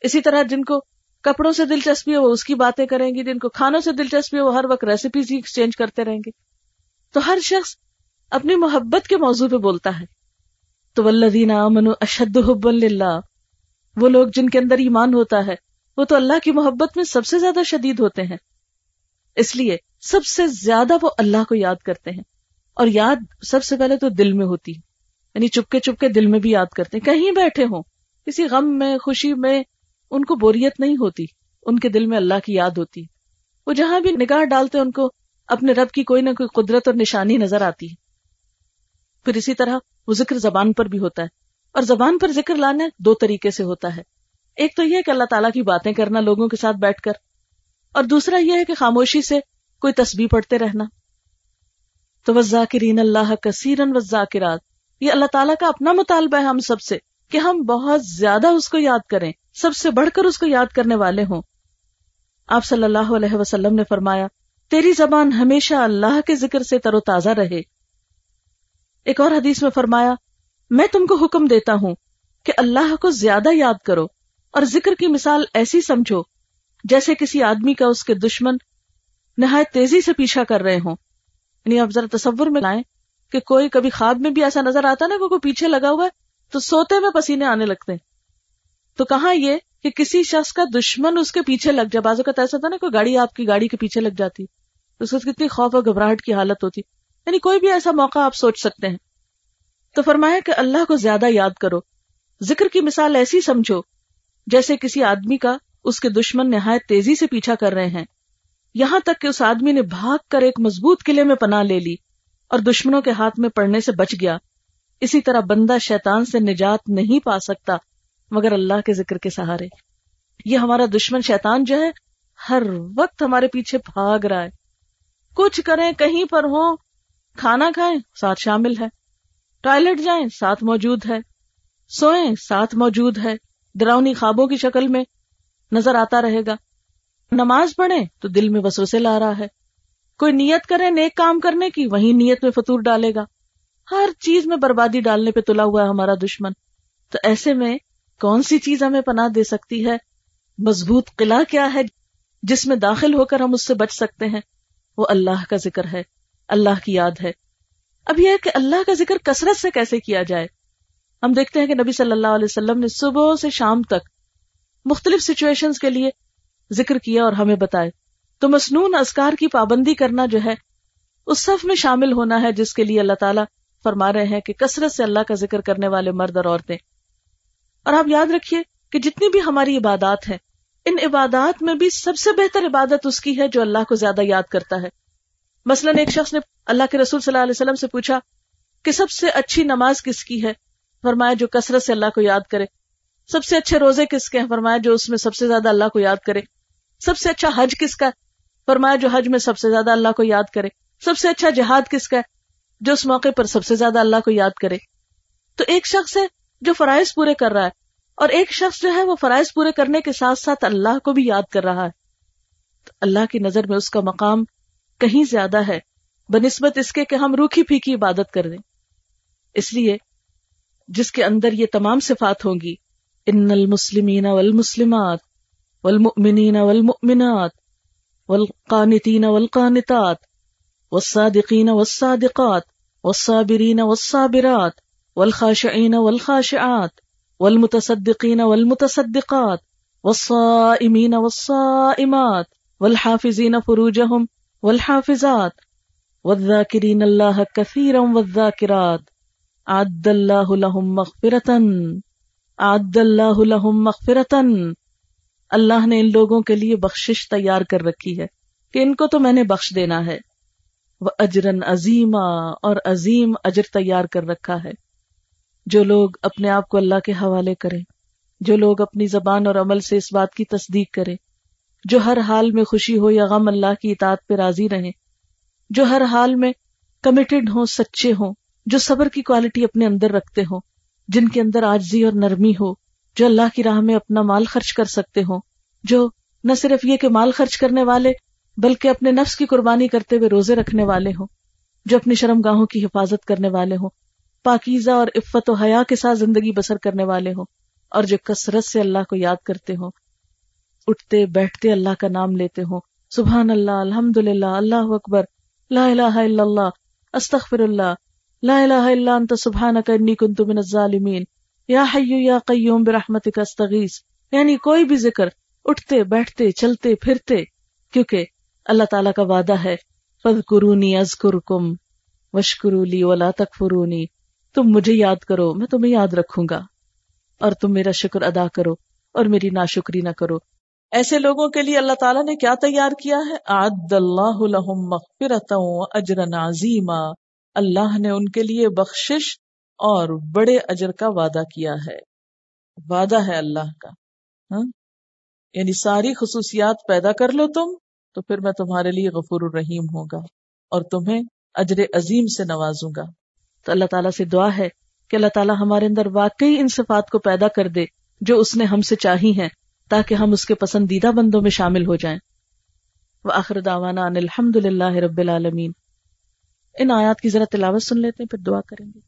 اسی طرح جن کو کپڑوں سے دلچسپی ہے وہ اس کی باتیں کریں گی، جن کو کھانوں سے دلچسپی ہے وہ ہر وقت ریسیپیز ہی ایکسچینج کرتے رہیں گے۔ تو ہر شخص اپنی محبت کے موضوع پہ بولتا ہے۔ تو ولدین امن اشد حب اللہ وہ لوگ جن کے اندر ایمان ہوتا ہے، وہ تو اللہ کی محبت میں سب سے زیادہ شدید ہوتے ہیں۔ اس لیے سب سے زیادہ وہ اللہ کو یاد کرتے ہیں۔ اور یاد سب سے پہلے تو دل میں ہوتی یعنی چپکے چپکے دل میں بھی یاد کرتے ہیں۔ کہیں بیٹھے ہوں، کسی غم میں، خوشی میں ان کو بوریت نہیں ہوتی، ان کے دل میں اللہ کی یاد ہوتی۔ وہ جہاں بھی نگاہ ڈالتے، ان کو اپنے رب کی کوئی نہ کوئی قدرت اور نشانی نظر آتی۔ ہے پھر اسی طرح وہ ذکر زبان پر بھی ہوتا ہے۔ اور زبان پر ذکر لانا دو طریقے سے ہوتا ہے۔ ایک تو یہ کہ اللہ تعالیٰ کی باتیں کرنا لوگوں کے ساتھ بیٹھ کر، اور دوسرا یہ ہے کہ خاموشی سے کوئی تسبیح پڑھتے رہنا۔ تو وزاکرین اللہ کثیرن وزاکرات یہ اللہ تعالیٰ کا اپنا مطالبہ ہے ہم سب سے کہ ہم بہت زیادہ اس کو یاد کریں۔ سب سے بڑھ کر اس کو یاد کرنے والے ہوں۔ آپ صلی اللہ علیہ وسلم نے فرمایا، تیری زبان ہمیشہ اللہ کے ذکر سے تر و تازہ رہے۔ ایک اور حدیث میں فرمایا، میں تم کو حکم دیتا ہوں کہ اللہ کو زیادہ یاد کرو اور ذکر کی مثال ایسی سمجھو جیسے کسی آدمی کا اس کے دشمن نہایت تیزی سے پیچھا کر رہے ہوں۔ یعنی آپ ذرا تصور میں لائیں کہ کوئی کبھی خواب میں بھی ایسا نظر آتا نا کوئی پیچھے لگا ہوا ہے تو سوتے میں پسینے آنے لگتے ہیں۔ تو کہاں یہ کہ کسی شخص کا دشمن اس کے پیچھے لگ جائے؟ بازو کا ایسا تھا نا کوئی گاڑی آپ کی گاڑی کے پیچھے لگ جاتی، تو اس کتنی خوف اور گھبراہٹ کی حالت ہوتی۔ یعنی کوئی بھی ایسا موقع آپ سوچ سکتے ہیں۔ تو فرمایا کہ اللہ کو زیادہ یاد کرو۔ ذکر کی مثال ایسی سمجھو، جیسے کسی آدمی کا اس کے دشمن نہایت تیزی سے پیچھا کر رہے ہیں۔ یہاں تک کہ اس آدمی نے بھاگ کر ایک مضبوط قلعے میں پناہ لے لی اور دشمنوں کے ہاتھ میں پڑنے سے بچ گیا۔ اسی طرح بندہ شیطان سے نجات نہیں پا سکتا۔ مگر اللہ کے ذکر کے سہارے۔ یہ ہمارا دشمن شیطان جو ہے، ہر وقت ہمارے پیچھے بھاگ رہا ہے۔ کچھ کریں، کہیں پر ہو کھانا کھائیں، ساتھ شامل ہے۔ ٹوائلٹ جائیں، ساتھ موجود ہے۔ سوئیں، ساتھ موجود ہے۔ ڈراؤنی خوابوں کی شکل میں نظر آتا رہے گا۔ نماز پڑھیں تو دل میں وسوسے لا رہا ہے۔ کوئی نیت کرے نیک کام کرنے کی وہی نیت میں فطور ڈالے گا۔ ہر چیز میں بربادی ڈالنے پہ تلا ہوا ہے ہمارا دشمن۔ تو ایسے میں کون سی چیز ہمیں پناہ دے سکتی ہے؟ مضبوط قلعہ کیا ہے جس میں داخل ہو کر ہم اس سے بچ سکتے ہیں؟ وہ اللہ کا ذکر ہے، اللہ کی یاد ہے۔ اب یہ کہ اللہ کا ذکر کثرت سے کیسے کیا جائے؟ ہم دیکھتے ہیں کہ نبی صلی اللہ علیہ وسلم نے صبح سے شام تک مختلف سچویشن کے لیے ذکر کیا اور ہمیں بتائے۔ تو مصنون ازکار کی پابندی کرنا جو ہے، اس صف میں شامل ہونا ہے جس کے لیے اللہ تعالیٰ فرما رہے ہیں کہ کثرت سے اللہ کا ذکر کرنے والے مرد اور عورتیں۔ اور آپ یاد رکھیے کہ جتنی بھی ہماری عبادات ہیں، ان عبادات میں بھی سب سے بہتر عبادت اس کی ہے جو اللہ کو زیادہ یاد کرتا ہے۔ مثلا ایک شخص نے اللہ کے رسول صلی اللہ علیہ وسلم سے پوچھا کہ سب سے اچھی نماز کس کی ہے؟ فرمایا جو کثرت سے اللہ کو یاد کرے۔ سب سے اچھے روزے کس کے ہیں؟ فرمایا جو اس میں سب سے زیادہ اللہ کو یاد کرے۔ سب سے اچھا حج کس کا فرمایا جو حج میں سب سے زیادہ اللہ کو یاد کرے۔ سب سے اچھا جہاد کس کا ہے؟ جو اس موقع پر سب سے زیادہ اللہ کو یاد کرے۔ تو ایک شخص ہے جو فرائض پورے کر رہا ہے۔ اور ایک شخص جو ہے وہ فرائض پورے کرنے کے ساتھ ساتھ اللہ کو بھی یاد کر رہا ہے۔ تو اللہ کی نظر میں اس کا مقام کہیں زیادہ ہے، بنسبت اس کے کہ ہم روکھی پھیکی عبادت کر دیں۔ اس لیے جس کے اندر یہ تمام صفات ہوں گی، ان المسلمین والمسلمات والمؤمنین والمؤمنات والقانتین والقانتات والصادقین والصادقات والصابرین والصابرات والخاشعین والخاشعات والمتصدقین والمتصدقات والصائمین والصائمات والحافظین فروجهم والحافظات والذاکرین اللہ کثیرا والذاکرات عد اللہ لهم مغفرتا عد اللہ لهم مغفرتا اللہ نے ان لوگوں کے لیے بخشش تیار کر رکھی ہے کہ ان کو تو میں نے بخش دینا ہے۔ وہ اجرن عظیما اور عظیم اجر تیار کر رکھا ہے۔ جو لوگ اپنے آپ کو اللہ کے حوالے کریں، جو لوگ اپنی زبان اور عمل سے اس بات کی تصدیق کریں، جو ہر حال میں خوشی ہو یا غم اللہ کی اطاعت پہ راضی رہیں، جو ہر حال میں کمیٹڈ ہوں، سچے ہوں، جو صبر کی کوالٹی اپنے اندر رکھتے ہوں، جن کے اندر آجزی اور نرمی ہو، جو اللہ کی راہ میں اپنا مال خرچ کر سکتے ہوں، جو نہ صرف یہ کہ مال خرچ کرنے والے، بلکہ اپنے نفس کی قربانی کرتے ہوئے روزے رکھنے والے ہوں، جو اپنی شرم گاہوں کی حفاظت کرنے والے ہوں پاکیزہ اور عفت و حیا کے ساتھ زندگی بسر کرنے والے ہوں اور جو کثرت سے اللہ کو یاد کرتے ہوں، اٹھتے بیٹھتے اللہ کا نام لیتے ہوں۔ سبحان اللہ الحمد للہ اللہ اکبر، لا الہ الا اللہ، استغفر اللہ، لا الہ الا انت، سبحانک انی کنت من الظالمین۔ یا حیو یا قیوم برحمتک استغیث۔ یعنی کوئی بھی ذکر، اٹھتے بیٹھتے چلتے پھرتے، کیونکہ اللہ تعالیٰ کا وعدہ ہے فض قرونی ازکر کم وشکرولی ولا تک فرونی تم مجھے یاد کرو، میں تمہیں یاد رکھوں گا۔ اور تم میرا شکر ادا کرو اور میری ناشکری نہ کرو۔ ایسے لوگوں کے لیے اللہ تعالیٰ نے کیا تیار کیا ہے؟ عد اللہ مغفرتا اجر عظیما۔ اللہ نے ان کے لیے بخشش اور بڑے اجر کا وعدہ کیا ہے۔ وعدہ ہے اللہ کا۔ ہاں؟ یعنی ساری خصوصیات پیدا کر لو تم، تو پھر میں تمہارے لیے غفور الرحیم ہوگا اور تمہیں اجر عظیم سے نوازوں گا۔ تو اللہ تعالیٰ سے دعا ہے کہ اللہ تعالیٰ ہمارے اندر واقعی ان صفات کو پیدا کر دے جو اس نے ہم سے چاہی ہیں، تاکہ ہم اس کے پسندیدہ بندوں میں شامل ہو جائیں۔ وہ دعوانا ان الحمد للہ رب العالمین۔ ان آیات کی ذرا تلاوت سن لیتے ہیں، پھر دعا کریں گے۔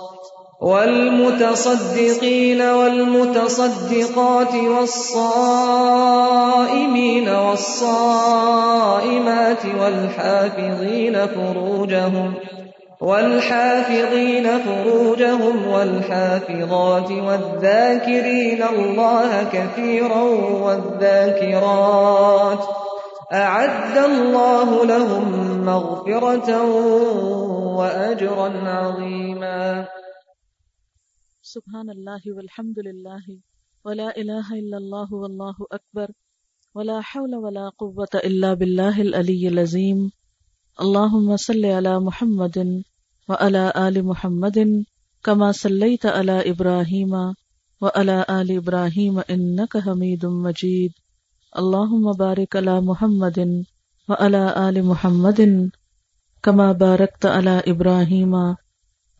والمتصدقين والمتصدقات والصائمين والصائمات والحافظين فروجهم والحافظين فروجهم والحافظات والذاكرين الله كثيرا والذاكرات أعد الله لهم مغفرة وأجرا عظيما سبحان اللہ والحمد للہ ولا الہ الا اللہ واللہ اکبر ولا حول ولا قوة الا باللہ العلی العظیم اللہم صلی علی محمد وعلى آل محمد كما صليت على إبراهيم وعلى آل إبراهيم إنك حميد مجيد اللهم بارك على محمد وعلى آل محمد كما باركت على إبراهيم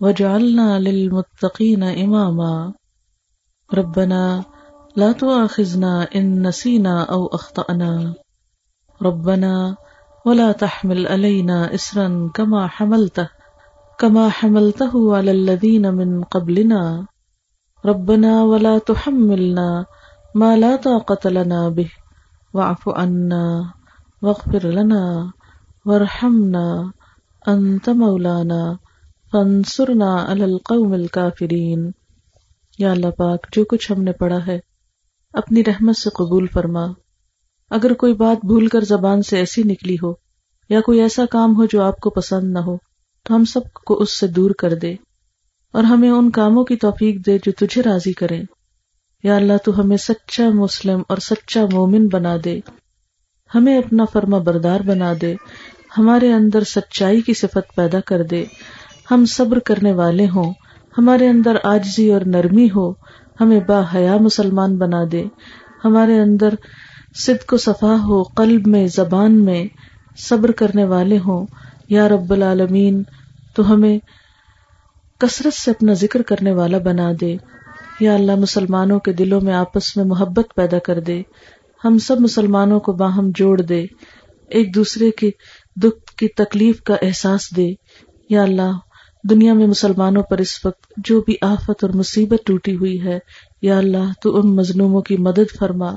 واجعلنا للمتقين إماما ربنا لا تؤاخذنا إن نسينا أو أخطأنا ربنا ولا تحمل علينا إسرا كما حملته كما حملته على الذين من قبلنا. ربنا ولا تحملنا ما لا طاقة لنا به. واعف عنا واغفر لنا وارحمنا أنت مولانا. فانصرنا على القوم الكافرين یا اللہ پاک، جو کچھ ہم نے پڑھا ہے، اپنی رحمت سے قبول فرما۔ اگر کوئی بات بھول کر زبان سے ایسی نکلی ہو، یا کوئی ایسا کام ہو جو آپ کو پسند نہ ہو، تو ہم سب کو اس سے دور کر دے۔ اور ہمیں ان کاموں کی توفیق دے جو تجھے راضی کرے یا اللہ، تو ہمیں سچا مسلم اور سچا مومن بنا دے۔ ہمیں اپنا فرما بردار بنا دے۔ ہمارے اندر سچائی کی صفت پیدا کر دے۔ ہم صبر کرنے والے ہوں۔ ہمارے اندر آجزی اور نرمی ہو۔ ہمیں با حیا مسلمان بنا دے۔ ہمارے اندر صدق و صفا ہو۔ قلب میں، زبان میں صبر کرنے والے ہوں۔ یا رب العالمین، تو ہمیں کثرت سے اپنا ذکر کرنے والا بنا دے۔ یا اللہ، مسلمانوں کے دلوں میں آپس میں محبت پیدا کر دے۔ ہم سب مسلمانوں کو باہم جوڑ دے۔ ایک دوسرے کے دکھ کی تکلیف کا احساس دے۔ یا اللہ دنیا میں مسلمانوں پر اس وقت جو بھی آفت اور مصیبت ٹوٹی ہوئی ہے، یا اللہ تو ان مظلوموں کی مدد فرما۔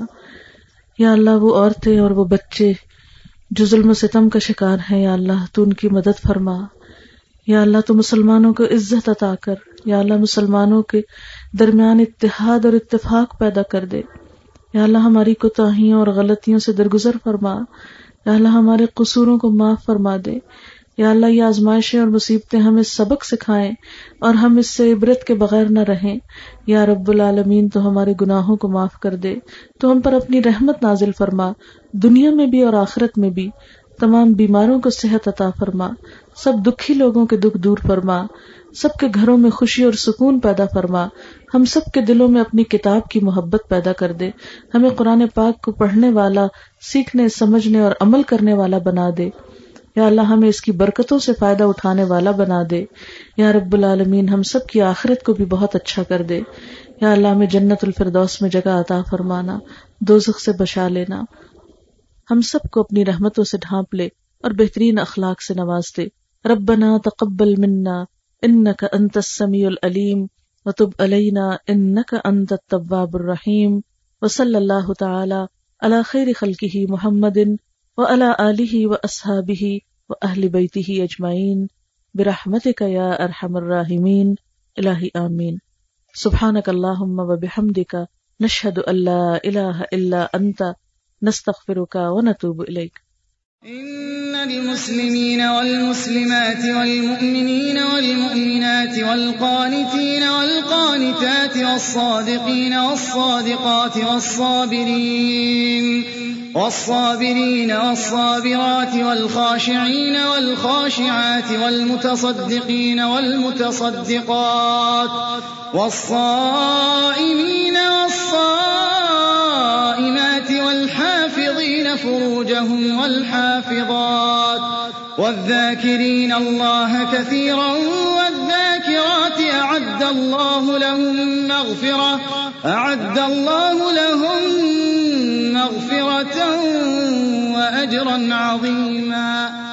یا اللہ وہ عورتیں اور وہ بچے جو ظلم و ستم کا شکار ہیں، یا اللہ تو ان کی مدد فرما۔ یا اللہ تو مسلمانوں کو عزت عطا کر۔ یا اللہ مسلمانوں کے درمیان اتحاد اور اتفاق پیدا کر دے۔ یا اللہ ہماری کوتاہیوں اور غلطیوں سے درگزر فرما۔ یا اللہ ہمارے قصوروں کو معاف فرما دے۔ یا اللہ، یہ آزمائشیں اور مصیبتیں ہمیں سبق سکھائیں اور ہم اس سے عبرت کے بغیر نہ رہیں۔ یا رب العالمین، تو ہمارے گناہوں کو معاف کر دے۔ تو ہم پر اپنی رحمت نازل فرما۔ دنیا میں بھی اور آخرت میں بھی تمام بیماروں کو صحت عطا فرما۔ سب دکھی لوگوں کے دکھ دور فرما۔ سب کے گھروں میں خوشی اور سکون پیدا فرما۔ ہم سب کے دلوں میں اپنی کتاب کی محبت پیدا کر دے۔ ہمیں قرآن پاک کو پڑھنے والا، سیکھنے، سمجھنے اور عمل کرنے والا بنا دے۔ یا اللہ ہمیں اس کی برکتوں سے فائدہ اٹھانے والا بنا دے۔ یا رب العالمین، ہم سب کی آخرت کو بھی بہت اچھا کر دے۔ یا اللہ، ہمیں جنت الفردوس میں جگہ عطا فرمانا، دوزخ سے بچا لینا۔ ہم سب کو اپنی رحمتوں سے ڈھانپ لے اور بہترین اخلاق سے نواز دے۔ ربنا تقبل منا انك انت السميع العليم وتب علينا انك انت التواب الرحيم وصلى الله تعالى على خير خلقه محمد وعلى آله وأصحابه وأهل بيته أجمعين برحمتك يا أرحم الراحمين إلهي آمين سبحانك اللهم وبحمدك نشهد أن لا إله إلا أنت نستغفرك ونتوب إليك إن المسلمين والمسلمات والمؤمنين والمؤمنات والقانتين والقانتات والصادقين والصادقات والصابرين والصابرين والصابرات والخاشعين والخاشعات والمتصدقين والمتصدقات والصائمين والصائمات والحافظين فروجهم والحافظات والذاكرين الله كثيرا والذاكرات أعد الله لهم مغفرة أعد الله لهم مغفرة وأجرا عظيما.